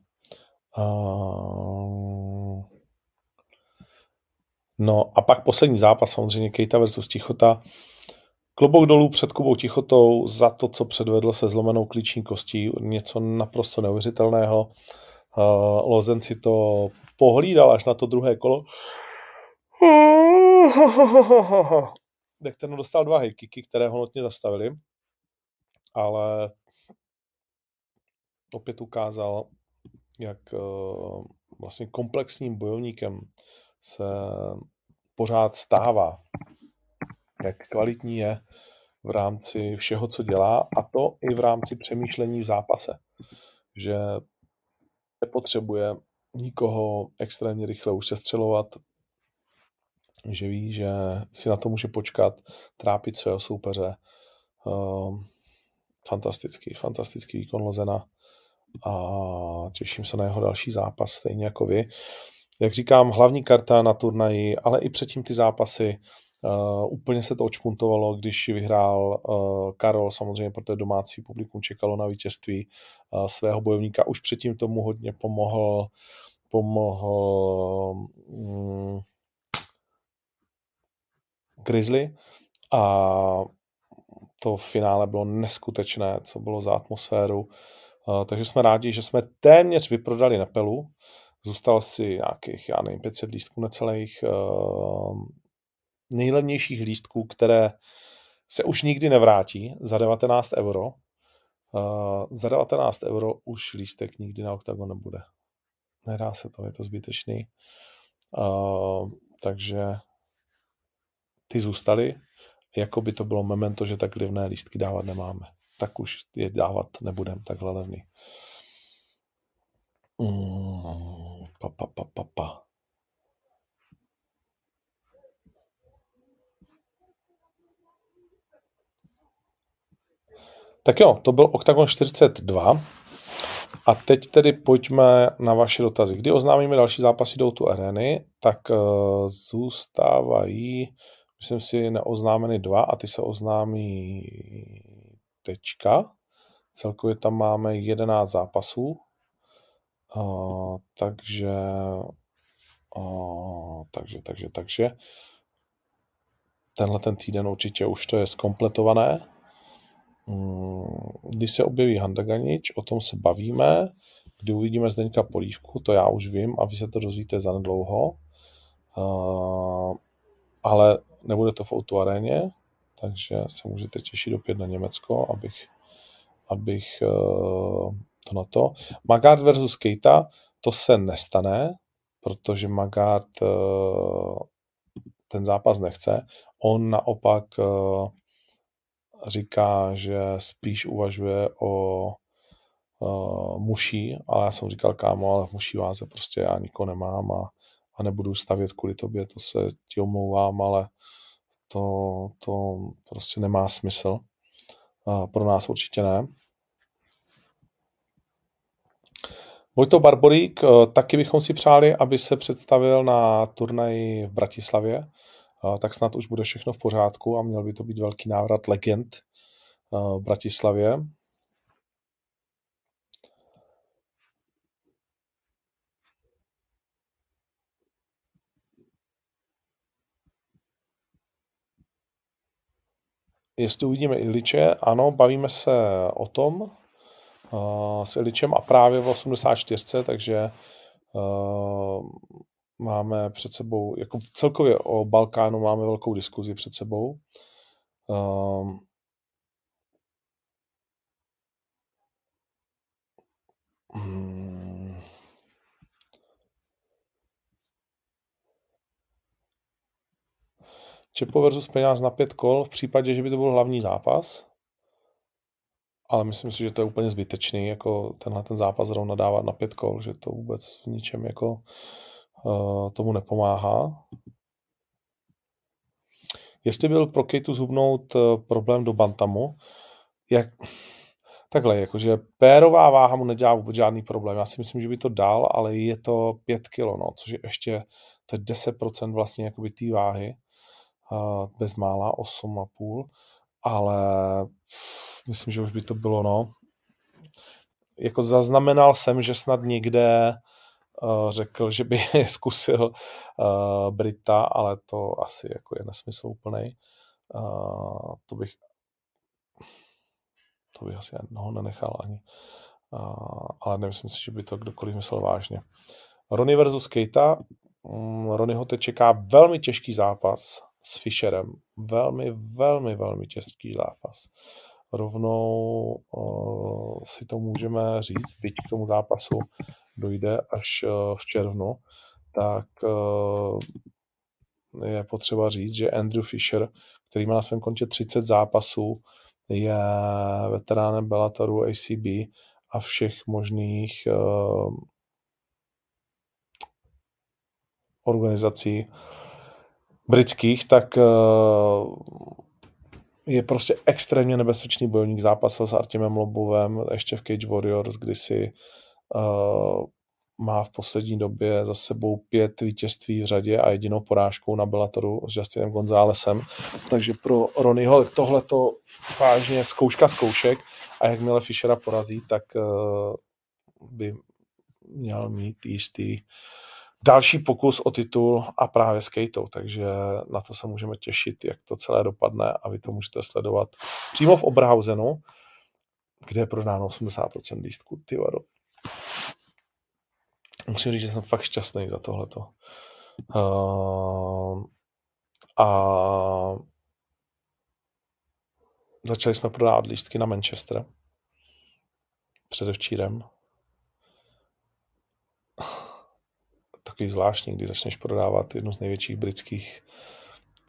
No a pak poslední zápas, samozřejmě Kejta versus Tichota. Klobouk dolů před Kubou Tichotou za to, co předvedl se zlomenou klíční kostí. Něco naprosto neuvěřitelného. Lozen si to pohlídal až na to druhé kolo. Tak ten dostal dva hejkiky, které ho notně zastavili, ale opět ukázal, jak uh, vlastně komplexním bojovníkem se pořád stává, jak kvalitní je v rámci všeho, co dělá, a to i v rámci přemýšlení v zápase. Že nepotřebuje nikoho extrémně rychle už sestřelovat, že ví, že si na to může počkat, trápit svého soupeře. Uh, fantastický, fantastický výkon Lozena a těším se na jeho další zápas, stejně jako vy. Jak říkám, hlavní karta na turnaji, ale i předtím ty zápasy, Uh, úplně se to očpuntovalo, když vyhrál uh, Karol, samozřejmě, protože domácí publikum čekalo na vítězství uh, svého bojovníka. Už předtím tomu hodně pomohl, pomohl um, Grizzly a to finále bylo neskutečné, co bylo za atmosféru. Uh, takže jsme rádi, že jsme téměř vyprodali Nepelu. Zůstal si nějakých, já nevím, 500 lístků necelých uh, nejlevnějších lístků, které se už nikdy nevrátí za 19 euro. Uh, za 19 euro už lístek nikdy na OKTAGON nebude. Nedá se to, je to zbytečný. Uh, takže ty zůstaly, jako by to bylo memento, že tak levné lístky dávat nemáme. Tak už je dávat nebudem takhle levný. Mm. Pa, pa, pa, pa, pa. Tak jo, to byl Octagon 42. A teď tedy pojďme na vaše dotazy. Kdy oznámíme další zápasy do tu arény, tak uh, zůstávají, myslím si, neoznámeny dva a ty se oznámí tečka. Celkově tam máme 11 zápasů. Uh, takže, uh, takže, takže, takže tenhle ten týden určitě už to je zkompletované. Mm, kdy se objeví Handaganič, o tom se bavíme, kdy uvidíme Zdeňka Polívku, to já už vím a vy se to dozvíte zanedlouho. Uh, ale nebude to v Outu aréně, takže se můžete těšit opět na Německo, abych, abych uh, to na to. Magard versus Keita, to se nestane, protože Magard uh, ten zápas nechce. On naopak uh, říká, že spíš uvažuje o uh, muší, ale já jsem říkal, kámo, ale v muší váze prostě já nikoho nemám a, a nebudu stavět kvůli tobě, to se ti omlouvám, ale to, to prostě nemá smysl. Pro nás určitě ne. Vojto Barborík, taky bychom si přáli, aby se představil na turnaji v Bratislavě tak snad už bude všechno v pořádku a měl by to být velký návrat legend v Bratislavě. Jestli uvidíme Iliče, ano, bavíme se o tom uh, s Iličem a právě v 84, takže uh, máme před sebou, jako celkově o Balkánu máme velkou diskuzi před sebou. Um, hmm. Čepo versus peněz na pět kol v případě, že by to byl hlavní zápas. Ale myslím si, že to je úplně zbytečný, jako tenhle ten zápas zrovna dávat na pět kol, že to vůbec v ničem jako Eh, tomu nepomáhá. Jestli byl pro Kejtu zhubnout eh, problém do Bantamu, jak, takhle, jakože pérová váha mu nedělá vůbec žádný problém. Já si myslím, že by to dal, ale je to 5 kg, no, což je ještě, to je 10% vlastně jakoby té váhy, uh, bez mála 8,5, ale myslím, že už by to bylo, no. Jako zaznamenal jsem, že snad někde Eh, řekl, že by zkusil uh, Brita, ale to asi jako je nesmysl úplný. Uh, to bych to bych asi ho nenechal ani. Ale nemyslím si, že by to kdokoliv myslel vážně. Ronnie versus Keita. Um, Ronnieho teď čeká velmi těžký zápas s Fisherem. Velmi, velmi, velmi těžký zápas. Rovnou uh, si to můžeme říct, byť k tomu zápasu dojde až eh, v červnu, tak eh, je potřeba říct, že Andrew Fisher, který má na svém kontě 30 zápasů, je veteránem Bellatoru ACB a všech možných uh, organizací britských, tak uh, je prostě extrémně nebezpečný bojovník. Zápasil s Artemem Lobovem ještě v Cage Warriors, kdy si Uh, má v poslední době za sebou pět vítězství v řadě a jedinou porážkou na Bellatoru s Justinem Gonzálesem. Takže pro Ronnieho tohle to vážně zkouška zkoušek a jakmile Fischera porazí, tak uh, by měl mít jistý další pokus o titul a právě s Kejtou, takže na to se můžeme těšit, jak to celé dopadne a vy to můžete sledovat přímo v Oberhausenu, kde je prodáno 80% lístků. Ty vado musím říct, že jsem fakt šťastný za tohleto. Uh, a začali jsme prodávat lístky na Manchester předevčírem. Takový zvláštní, když začneš prodávat jednu z největších britských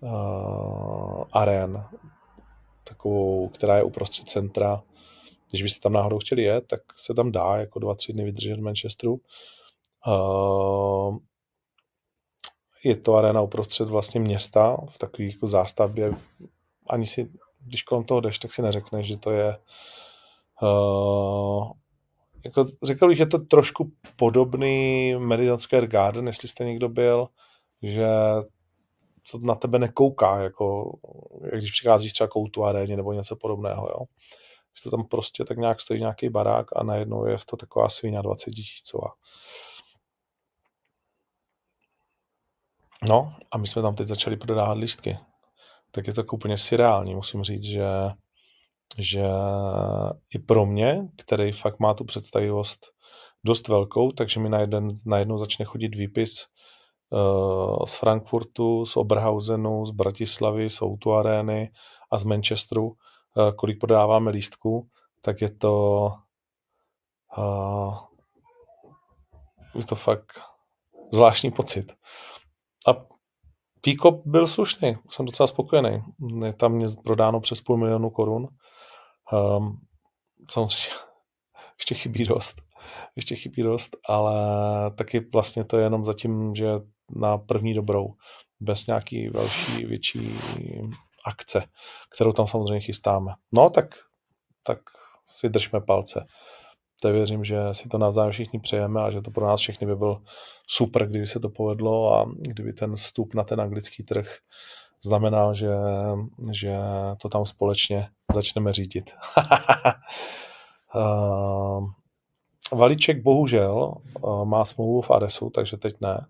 uh, arén, takovou, která je uprostřed centra. Když byste tam náhodou chtěli jet, tak se tam dá jako dva, tři dny vydržet v Manchesteru Uh, je to arena uprostřed vlastně města, v takové jako zástavbě. Ani si, když kolem toho jdeš, tak si neřekneš, že to je uh, jako řekl bych, že to trošku podobný Meridian Square Garden, jestli jste někdo byl, že to na tebe nekouká, jako když přicházíš třeba koutu aréně nebo něco podobného, jo. Že to tam prostě tak nějak stojí nějaký barák a najednou je to taková svině 20 tisícová. No a my jsme tam teď začali prodávat lístky. Tak je to jako úplně surreální, musím říct, že, že i pro mě, který fakt má tu představivost dost velkou, takže mi najednou začne chodit výpis uh, z Frankfurtu, z Oberhausenu, z Bratislavy, z Outu Areny a z Manchesteru, uh, kolik prodáváme lístků, tak je to uh, je to fakt zvláštní pocit. A Píko byl slušný, jsem docela spokojený. Je tam prodáno přes půl milionu korun. Um, samozřejmě ještě chybí dost. Ještě chybí dost, ale taky vlastně to je jenom zatím, že na první dobrou, bez nějaký velší, větší akce, kterou tam samozřejmě chystáme. No tak, tak si držme palce tak věřím, že si to navzájem všichni přejeme a že to pro nás všechny by byl super, kdyby se to povedlo a kdyby ten vstup na ten anglický trh znamenal, že, že to tam společně začneme řídit. uh, Valiček bohužel uh, má smlouvu v Adesu, takže teď ne.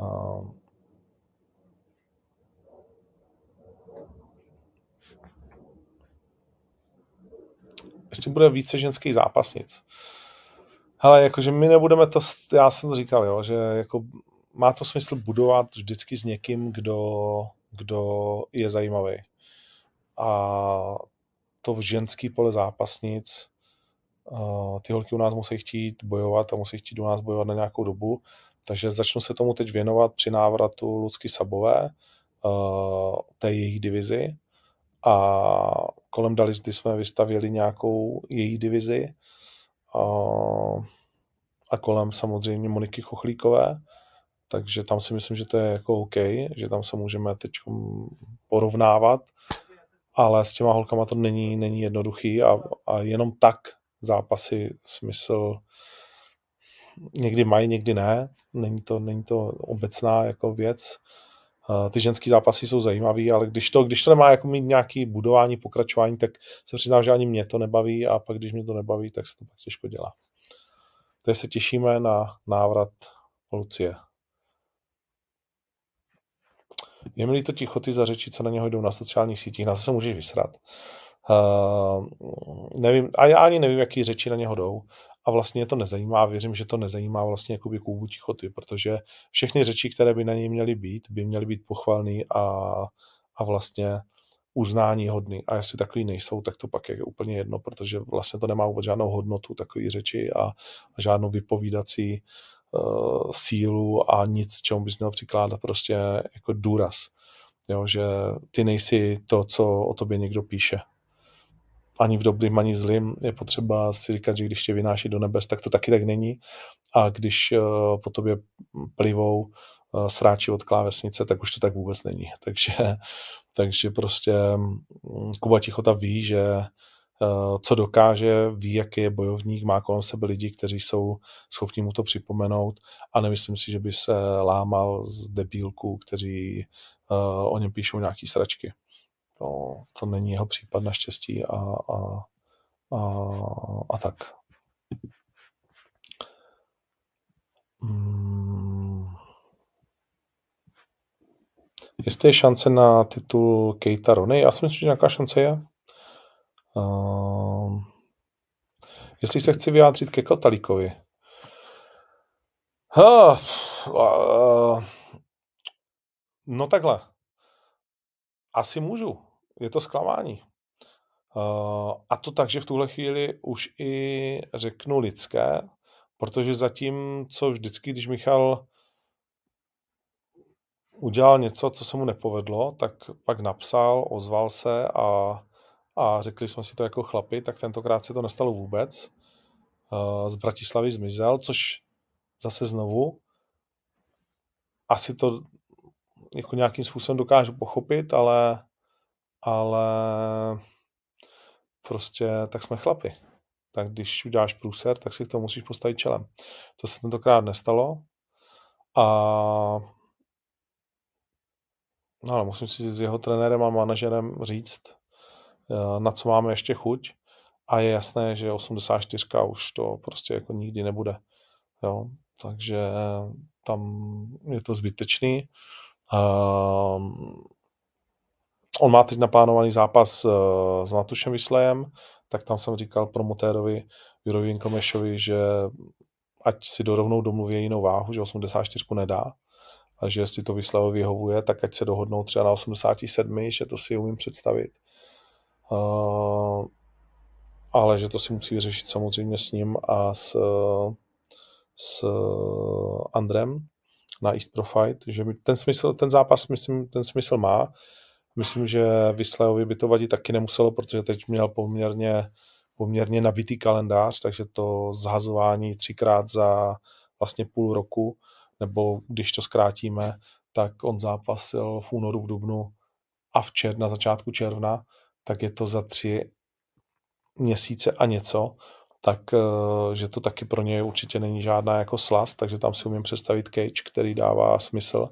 Uh, jestli bude více ženských zápasnic. Ale jakože my nebudeme to, já jsem to říkal, jo, že jako má to smysl budovat vždycky s někým, kdo, kdo je zajímavý. A to v ženský pole zápasnic, ty holky u nás musí chtít bojovat a musí chtít u nás bojovat na nějakou dobu, takže začnu se tomu teď věnovat při návratu Lucky Sabové, té jejich divizi, a kolem Dalisty jsme vystavěli nějakou její divizi a, a kolem samozřejmě Moniky Chochlíkové, takže tam si myslím, že to je jako OK, že tam se můžeme teď porovnávat, ale s těma holkama to není, není jednoduchý a, a jenom tak zápasy smysl někdy mají, někdy ne. Není to, není to obecná jako věc. Eh, ty ženský zápasy jsou zajímavý, ale když to, když to nemá jako mít nějaký budování, pokračování, tak se přiznám, že ani mě to nebaví a pak když mě to nebaví, tak se to pak těžko dělá. Teď se těšíme na návrat Lucie. Je mi líto tichoty za řeči, co na něho jdou na sociálních sítích, na to se můžeš vysrat. Uh, nevím, a já ani nevím, jaký řeči na něho jdou, a vlastně je to nezajímá. Věřím, že to nezajímá vlastně jakoby kůvu tichoty, protože všechny řeči, které by na něj měly být, by měly být pochvalný a, a vlastně uznání hodný. A jestli takový nejsou, tak to pak je úplně jedno, protože vlastně to nemá vůbec žádnou hodnotu takové řeči a, a žádnou vypovídací uh, sílu a nic, čemu bys měl přikládat prostě jako důraz. Jo, že ty nejsi to, co o tobě někdo píše ani v dobrým, ani v zlým. Je potřeba si říkat, že když tě vynáší do nebes, tak to taky tak není. A když uh, po tobě plivou uh, sráči od klávesnice, tak už to tak vůbec není. Takže, takže prostě um, Kuba Tichota ví, že co dokáže, ví, jaký je bojovník, má kolem sebe lidi, kteří jsou schopni mu to připomenout a nemyslím si, že by se lámal z debílků, kteří uh, o něm píšou nějaký sračky. No, to není jeho případ naštěstí a, a, a, a tak. Hmm. Jestli je šance na titul Keita Rony? Já si myslím, že nějaká šance je. Uh, jestli se chci vyjádřit ke Kotalíkovi. Uh, uh, no takhle. Asi můžu je to zklamání. Uh, a to tak, že v tuhle chvíli už i řeknu lidské, protože zatím, co vždycky, když Michal udělal něco, co se mu nepovedlo, tak pak napsal, ozval se a, a řekli jsme si to jako chlapi, tak tentokrát se to nestalo vůbec. Uh, z Bratislavy zmizel, což zase znovu. Asi to jako nějakým způsobem dokážu pochopit, ale, ale prostě tak jsme chlapi. Tak když uděláš průser, tak si k tomu musíš postavit čelem. To se tentokrát nestalo. A no, ale musím si s jeho trenérem a manažerem říct, eh, na co máme ještě chuť. A je jasné, že 84 už to prostě jako nikdy nebude. Jo? Takže tam je to zbytečný. Um, on má teď naplánovaný zápas uh, s Natušem Vyslejem, tak tam jsem říkal promotérovi Jurovi Winkelmešovi, že ať si dorovnou domluví jinou váhu, že 84 nedá, a že jestli to Vyslejovi vyhovuje, tak ať se dohodnou třeba na 87, že to si umím představit. Ale že to si musí vyřešit samozřejmě s ním a s, s Andrem na East Pro Fight, že ten, smysl, ten zápas myslím, ten smysl má. Myslím, že Vyslejovi by to vadit taky nemuselo, protože teď měl poměrně, poměrně nabitý kalendář, takže to zhazování třikrát za vlastně půl roku, nebo když to zkrátíme, tak on zápasil v únoru, v dubnu a v čer, na začátku června, tak je to za tři měsíce a něco, tak eh, že to taky pro něj určitě není žádná jako slast, takže tam si umím představit cage, který dává smysl,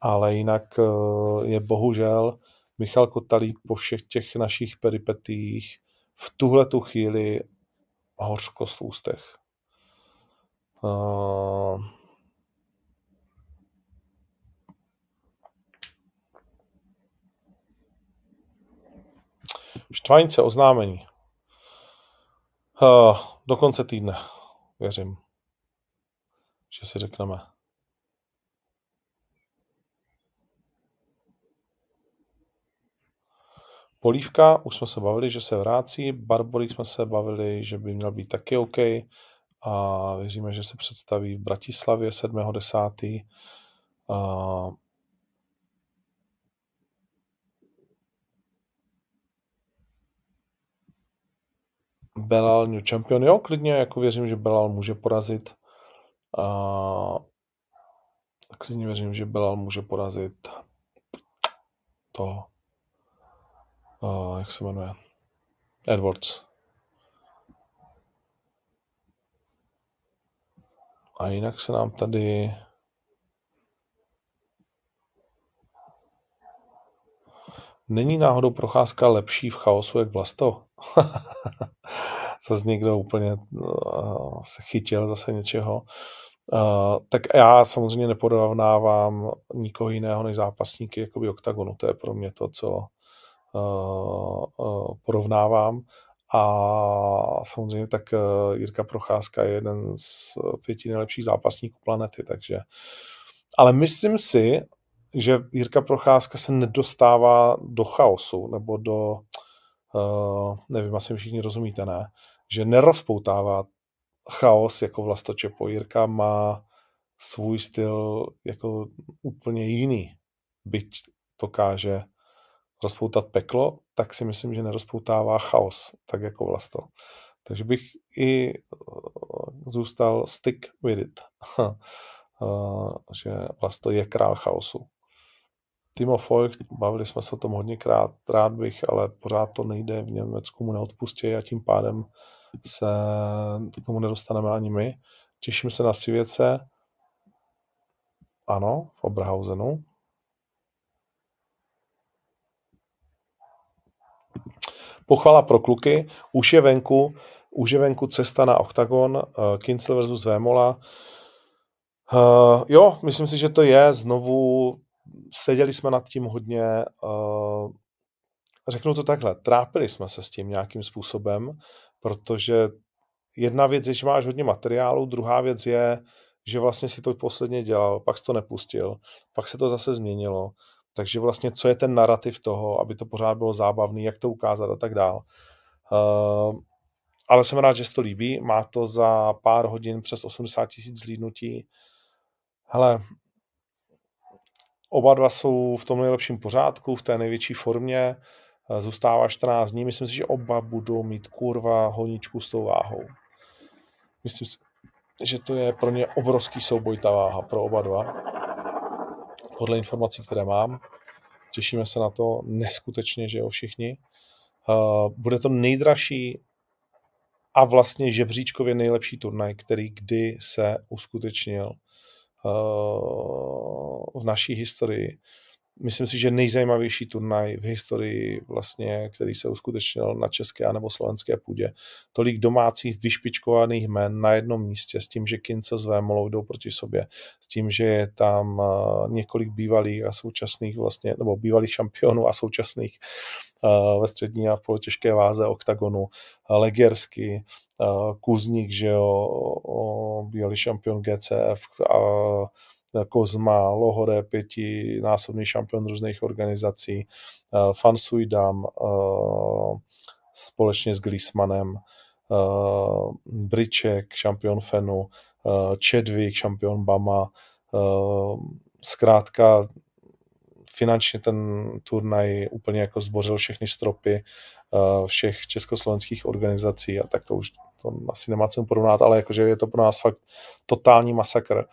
ale jinak eh, je bohužel Michal Kotalík po všech těch našich peripetích v tuhle tu chvíli hořkost v ústech. Uh... Štvanice oznámení. Uh, do konce týdne, věřím, že si řekneme. Polívka, už jsme se bavili, že se vrátí, Barborík jsme se bavili, že by měl být taky OK a věříme, že se představí v Bratislavě 7.10. Uh, Belal New Champion, jo, klidně, jako věřím, že Belal může porazit. A klidně věřím, že Belal může porazit to, a, jak se jmenuje, Edwards. A jinak se nám tady Není náhodou procházka lepší v chaosu jak Vlasto? zase někdo úplně uh, se chytil zase něčeho. Uh, tak já samozřejmě neporovnávám nikoho jiného než zápasníky jakoby oktagonu. To je pro mě to, co uh, uh, porovnávám. A samozřejmě tak Jirka Procházka je jeden z pěti nejlepších zápasníků planety, takže ale myslím si, že Jirka Procházka se nedostává do chaosu nebo do uh, nevím, asi všichni rozumíte, ne? Že nerozpoutává chaos jako Vlastočepo. Jirka má svůj styl jako úplně jiný. Byť dokáže rozpoutat peklo, tak si myslím, že nerozpoutává chaos, tak jako Vlasto. Takže bych i eh, zůstal stick with it. že Vlasto je král chaosu. Timo Voigt, bavili jsme se o tom hodněkrát, rád bych, ale pořád to nejde, v Německu mu neodpustí a tím pádem se k tomu nedostaneme ani my. Těším se na Sivěce, ano, v Oberhausenu. Pochvala pro kluky, už je venku, už je venku cesta na OKTAGON, uh, Kincel versus Vémola. Uh, jo, myslím si, že to je znovu seděli jsme nad tím hodně, uh, řeknu to takhle, trápili jsme se s tím nějakým způsobem, protože jedna věc je, že máš hodně materiálu, druhá věc je, že vlastně si to posledně dělal, pak to nepustil, pak se to zase změnilo, takže vlastně co je ten narrativ toho, aby to pořád bylo zábavný, jak to ukázat a tak dál. Uh, ale jsem rád, že se to líbí, má to za pár hodin přes 80 tisíc zlídnutí. Hele, Oba dva jsou v tom nejlepším pořádku, v té největší formě. Zůstává 14 dní. Myslím si, že oba budou mít kurva honičku s tou váhou. Myslím si, že to je pro ně obrovský souboj ta váha pro oba dva. Podle informací, které mám, těšíme se na to neskutečně, že jo, všichni. Uh, bude to nejdražší a vlastně žebříčkově nejlepší turnaj, který kdy se uskutečnil v naší historii myslím si, že nejzajímavější turnaj v historii, vlastně, který se uskutečnil na české a nebo slovenské půdě. Tolik domácích vyšpičkovaných men na jednom místě s tím, že Kince s Vémolou jdou proti sobě, s tím, že je tam eh, několik bývalých a současných vlastně, nebo bývalých šampionů a současných eh, ve střední a v polotěžké váze oktagonu, Legersky, eh, Kuzník, že jo, bývalý šampion GCF, a Kozma, Lohore, pěti násobný šampion různých organizací, uh, Fan Suidam uh, společně s Glismanem, uh, Briček, šampion Fenu, Chadwick, šampion Bama, zkrátka finančně ten turnaj úplně jako zbořil všechny stropy všech československých organizací a tak to už to asi nemá co porovnat, ale jakože je to pro nás fakt totální masakr.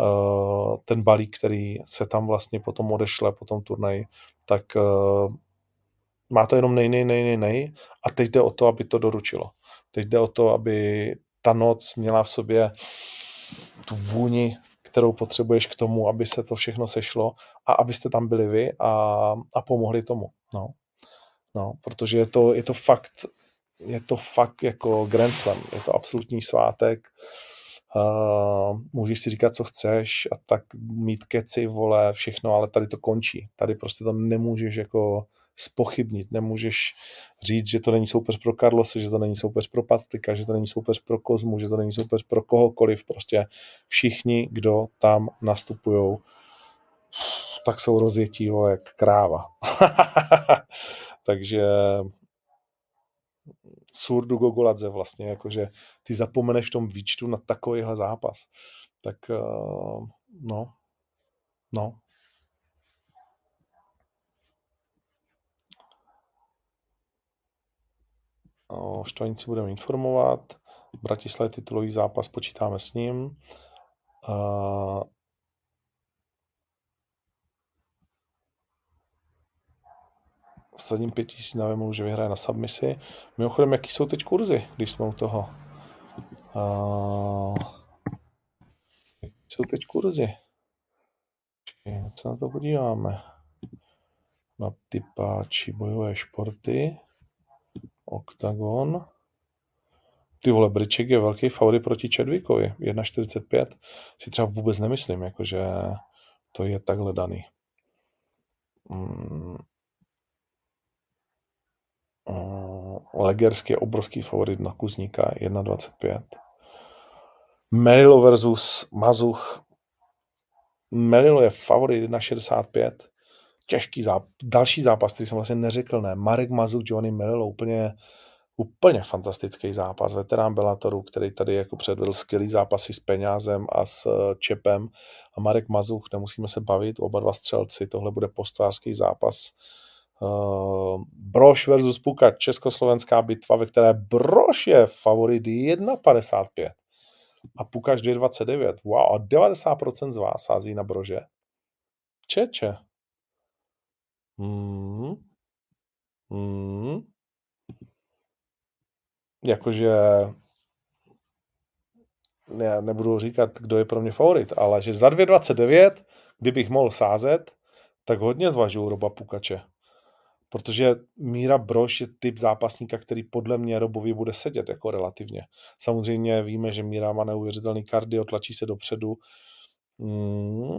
Eh, ten balík, který se tam vlastně potom odešle po tom turnaji, tak eh, má to jenom nej, nej, nej, nej, nej a teď jde o to, aby to doručilo. Teď jde o to, aby ta noc měla v sobě tu vůni, kterou potřebuješ k tomu, aby se to všechno sešlo a abyste tam byli vy a, a pomohli tomu. No. No, protože je to, je to fakt je to fakt jako Grand Slam, je to absolutní svátek, Uh, můžeš si říkat, co chceš a tak mít keci, vole, všechno, ale tady to končí. Tady prostě to nemůžeš jako spochybnit, nemůžeš říct, že to není soupeř pro Carlose, že to není soupeř pro Patrika, že to není soupeř pro Kozmu, že to není soupeř pro kohokoliv, prostě všichni, kdo tam nastupují, tak jsou rozjetí, vole, jak kráva. Takže surdu gogoladze vlastně, jakože ty zapomeneš v tom výčtu na takovýhle zápas. Tak uh, no, no. O Štvanici budeme informovat. Bratislavě titulový zápas, počítáme s ním. Vsadím 5000 na Vemu, že vyhraje na submisi. Mimochodem, jaký jsou teď kurzy, když jsme u toho? Uh, jaký jsou teď kurzy? Počkej, se na to podíváme. Na typáči bojové športy. Octagon. Ty vole, Briček je velký favorit proti Chadwickovi. 1,45. Si třeba vůbec nemyslím, jakože to je takhle daný. Mm, Legerský je obrovský favorit na Kuzníka 1,25. Melilo versus Mazuch. Melilo je favorit 1,65. Těžký zápas. Další zápas, který jsem vlastně neřekl, ne. Marek Mazuch, Johnny Melilo, úplně, úplně fantastický zápas. Veterán Bellatoru, který tady jako předvedl skvělý zápasy s Peňázem a s eh, Čepem. A Marek Mazuch, nemusíme se bavit, oba dva střelci, tohle bude postářský zápas Broš versus Puka, československá bitva, ve které Broš je favorit 1,55 a Pukaš 2,29. Wow, a 90% z vás sází na Brože. Čeče. Hmm. Hmm. Jakože já nebudu říkat, kdo je pro mě favorit, ale že za 2,29, kdybych mohl sázet, tak hodně zvažuju Roba Pukače protože Míra Broš je typ zápasníka, který podle mě Robovi bude sedět jako relativně. Samozřejmě víme, že Míra má neuvěřitelný kardio, tlačí se dopředu. Mm,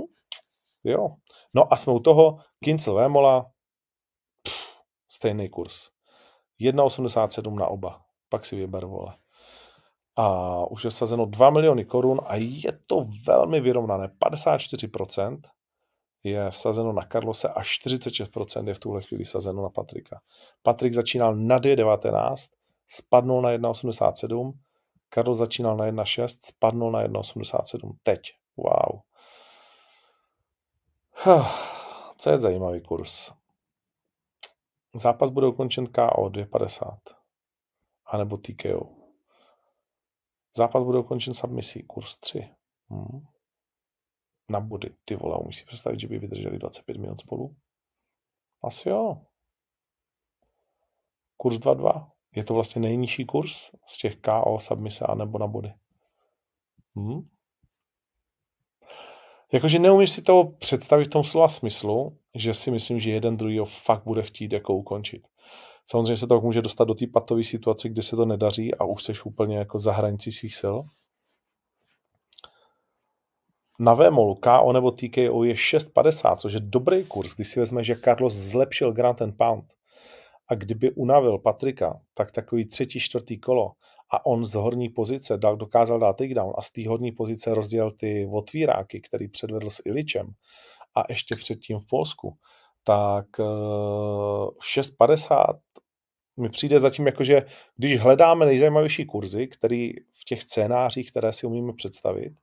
jo. No a jsme u toho Kincel Vémola, pff, stejný kurz. 1,87 na oba. Pak si vyber, vole. A už je sazeno 2 miliony korun a je to velmi vyrovnané. 54%, je vsazeno na Karlose a 46% je v tuhle chvíli sazeno na Patrika. Patrik začínal na D19, spadnul na 1,87, Karlo začínal na 1,6, spadnul na 1,87. Teď. Wow. Co je zajímavý kurz? Zápas bude ukončen KO 2,50. A nebo TKO. Zápas bude ukončen submisí, kurz 3. Hmm. Na body, ty vole, umíš si představit, že by vydrželi 25 minut spolu? Asi jo. Kurs 2-2. Je to vlastně nejnižší kurz z těch KO, submise a nebo na body. Hmm. Jakože neumíš si to představit v tom slova smyslu, že si myslím, že jeden druhý fakt bude chtít jako ukončit. Samozřejmě se to může dostat do té patové situace, kdy se to nedaří a už seš úplně jako za hranicí svých sil. Na VMOLu KO nebo TKO je 6,50, což je dobrý kurz, když si vezme, že Carlos zlepšil Grant and Pound. A kdyby unavil Patrika, tak takový třetí, čtvrtý kolo. A on z horní pozice dal, dokázal dát takedown a z té horní pozice rozdělil ty otvíráky, který předvedl s Iličem a ještě předtím v Polsku, tak 6,50 eh, mi přijde zatím jako, že když hledáme nejzajímavější kurzy, který v těch scénářích, které si umíme představit,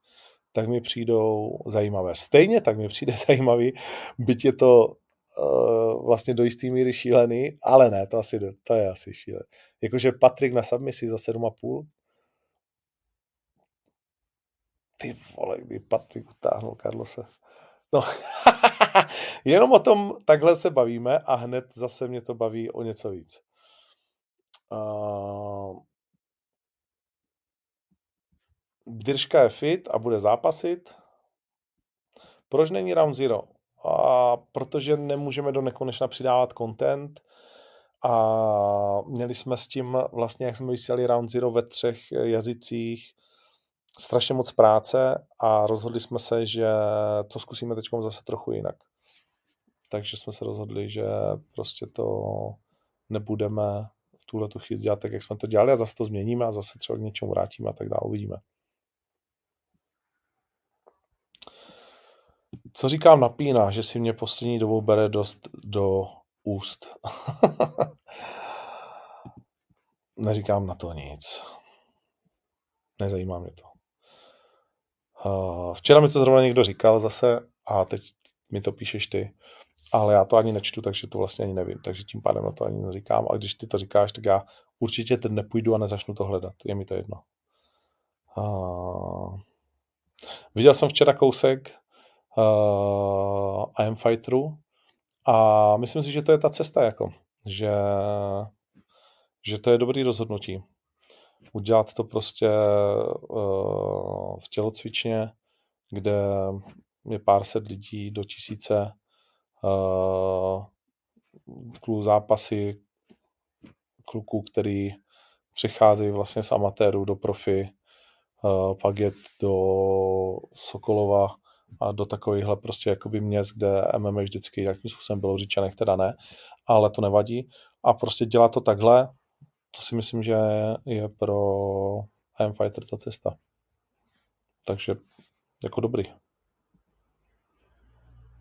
tak mi přijdou zajímavé. Stejně tak mi přijde zajímavý, byť je to uh, vlastně do jistý míry šílený, ale ne, to asi to je asi šílený. Jakože Patrik na submisi za 7,5. Ty vole, kdy Patrik utáhnul Karlose. No, jenom o tom takhle se bavíme a hned zase mě to baví o něco víc. Uh, Držka je fit a bude zápasit. Proč není Round Zero? A protože nemůžeme do nekonečna přidávat content a měli jsme s tím vlastně, jak jsme vysílali Round Zero ve třech jazycích, strašně moc práce a rozhodli jsme se, že to zkusíme teď zase trochu jinak. Takže jsme se rozhodli, že prostě to nebudeme v tuhle tu chvíli dělat tak, jak jsme to dělali a zase to změníme a zase třeba k něčemu vrátíme a tak dále, uvidíme. Co říkám na Pína, že si mě poslední dobou bere dost do úst. Neříkám na to nic. Nezajímá mě to. Uh, včera mi to zrovna někdo říkal zase a teď mi to píšeš ty, ale já to ani nečtu, takže to vlastně ani nevím, takže tím pádem na to ani neříkám a když ty to říkáš, tak já určitě teď nepůjdu a nezačnu to hledat, je mi to jedno. Uh, viděl jsem včera kousek uh, am Fighteru a myslím si, že to je ta cesta, jako, že, že to je dobrý rozhodnutí. Udělat to prostě uh, v tělocvičně, kde je pár set lidí do tisíce, uh, zápasy kluků, který přicházejí vlastně z amatérů do profi, uh, pak jet do Sokolova a do takovýchhle prostě jakoby měst, kde MMA vždycky jakým způsobem bylo říčené, teda ne, ale to nevadí. A prostě dělat to takhle, to si myslím, že je pro AM Fighter ta cesta. Takže jako dobrý.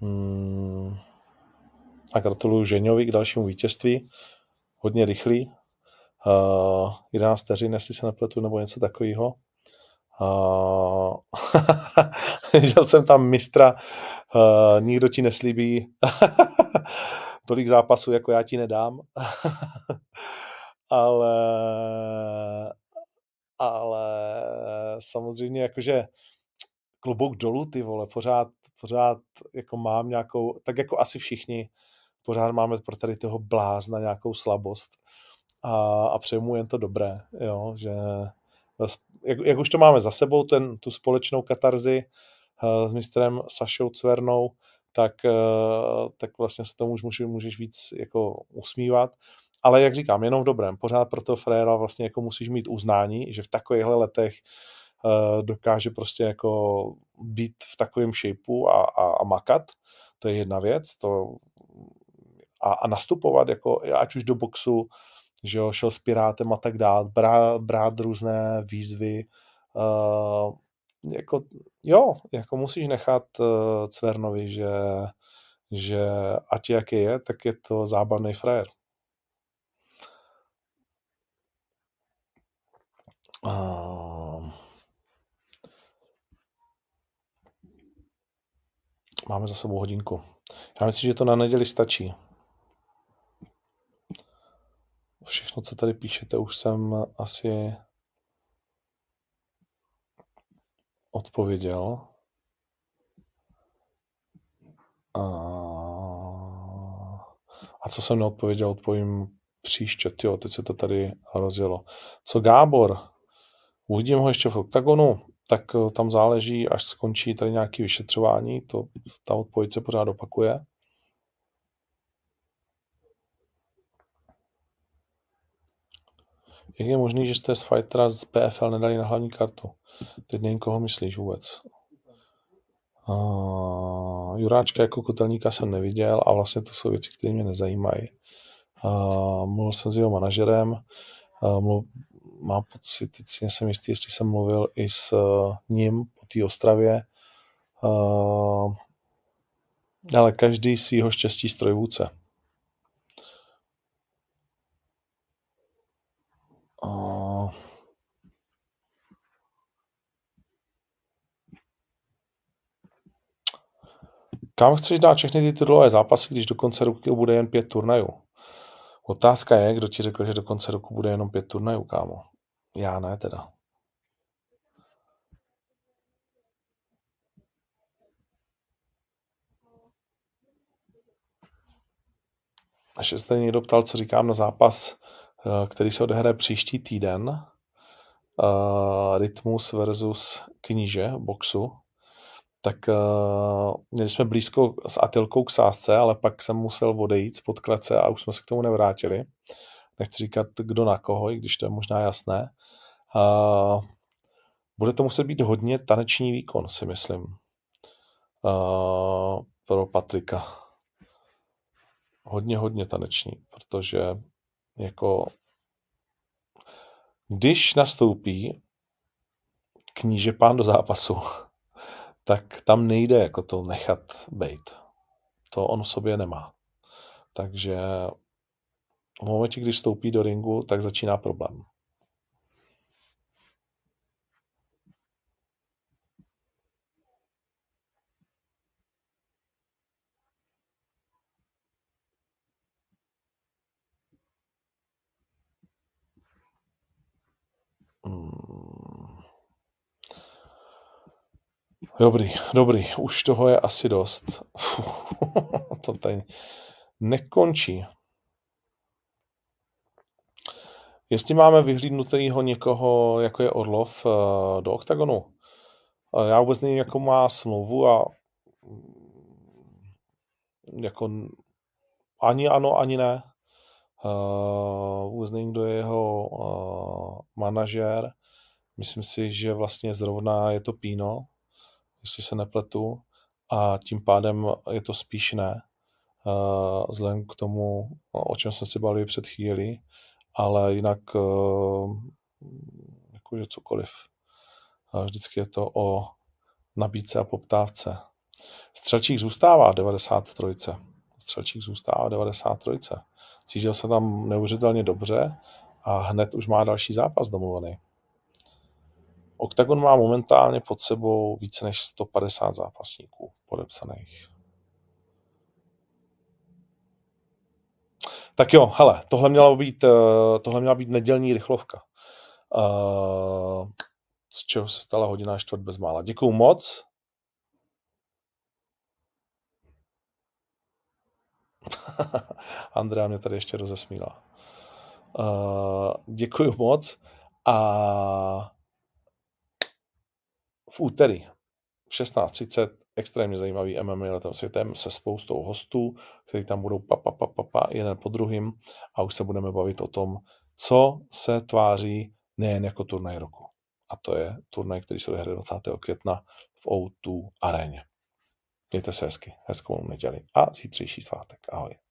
Hmm. A gratuluju Ženiovi k dalšímu vítězství. Hodně rychlý. Uh, 11 vteřin, jestli se nepletu, nebo něco takového. Uh, viděl jsem tam mistra, uh, nikdo ti neslíbí tolik zápasů, jako já ti nedám. ale, ale samozřejmě jakože klobouk dolů, ty vole, pořád, pořád jako mám nějakou, tak jako asi všichni, pořád máme pro tady toho blázna nějakou slabost a, a přejmu jen to dobré, jo, že jak, jak už to máme za sebou, ten, tu společnou katarzi uh, s mistrem Sašou Cvernou, tak, uh, tak vlastně se tomu už můžeš, můžeš víc jako usmívat. Ale jak říkám, jenom v dobrém. Pořád pro toho fréra vlastně jako musíš mít uznání, že v takovýchhle letech uh, dokáže prostě jako být v takovém shapeu a, a, a makat. To je jedna věc. To, a, a nastupovat jako, ať už do boxu, že jo, šel s Pirátem a tak dále, brát, brát různé výzvy, uh, jako, jo, jako musíš nechat uh, Cvernovi, že, že ať jaký je, tak je to zábavný frajer. Uh, máme za sebou hodinku. Já myslím, že to na neděli stačí. Všechno, co tady píšete, už jsem asi odpověděl. A, a co jsem neodpověděl, odpovím příště. Jo, teď se to tady rozjelo. Co Gábor? Uvidím ho ještě v oktagonu, tak eh, tam záleží, až skončí tady nějaké vyšetřování, to ta odpověď se pořád opakuje. Jak je možný, že jste z Fightera z PFL nedali na hlavní kartu? Teď nevím, koho myslíš vůbec. Uh, Juráčka jako kotelníka jsem neviděl a vlastně to jsou věci, které mě nezajímají. Uh, mluvil jsem s jeho manažerem, uh, mluv, mám pocit, teď si nejsem jistý, jestli jsem mluvil i s uh, ním po té Ostravě, uh, ale každý svýho štěstí strojvůdce. Kam chceš dát všechny ty titulové zápasy, když do konce roku bude jen pět turnajů? Otázka je, kdo ti řekl, že do konce roku bude jenom pět turnajů, kámo. Já ne teda. Až se někdo ptal, co říkám na zápas, eh, který se odehraje příští týden, uh, Rytmus versus Kníže boxu, tak uh, měli jsme blízko s Atilkou k sázce, ale pak jsem musel odejít z podklece a už jsme se k tomu nevrátili. Nechci říkat, kdo na koho, i když to je možná jasné. Uh, bude to muset být hodně taneční výkon, si myslím, uh, pro Patrika. Hodně, hodně taneční, protože jako když nastoupí kníže pán do zápasu, tak tam nejde jako to nechat být. To on v sobě nemá. Takže v momentě, když vstoupí do ringu, tak začíná problém. Dobrý, dobrý, už toho je asi dost. to tady nekončí. Jestli máme vyhlídnutého někoho, jako je Orlov, eh, do OKTAGONu, já vůbec nevím, jakou má smlouvu a mm, jako ani ano, ani ne. Uh, vůbec nevím, kdo je jeho manažer. Myslím si, že vlastně zrovna je to Pino, jestli se nepletu, a tím pádem je to spíš ne, uh, vzhledem k tomu, o čem jsme si bavili před chvíli, ale jinak uh, jakože cokoliv. Uh, vždycky je to o nabídce a poptávce. Střelčík zůstává 93. Střelčík zůstává 93. Cítil se tam neuvěřitelně dobře a hned už má další zápas domluvený. Octagon má momentálně pod sebou více než 150 zápasníků podepsaných. Tak jo, hele, tohle měla být, eh, tohle měla být nedělní rychlovka. Uh, z čeho se stala hodina čtvrt bez mála. Děkuju moc. Andrea mě tady ještě rozesmíla. Uh, děkuju moc a v úterý v 16.30 extrémně zajímavý MMA letem světem se spoustou hostů, kteří tam budou pa, pa, pa, pa, pa, jeden po druhým a už se budeme bavit o tom, co se tváří nejen jako turnaj roku. A to je turnaj, který se odehraje 20. května v O2 aréně. Mějte se hezky, hezkou neděli a zítřejší svátek. Ahoj.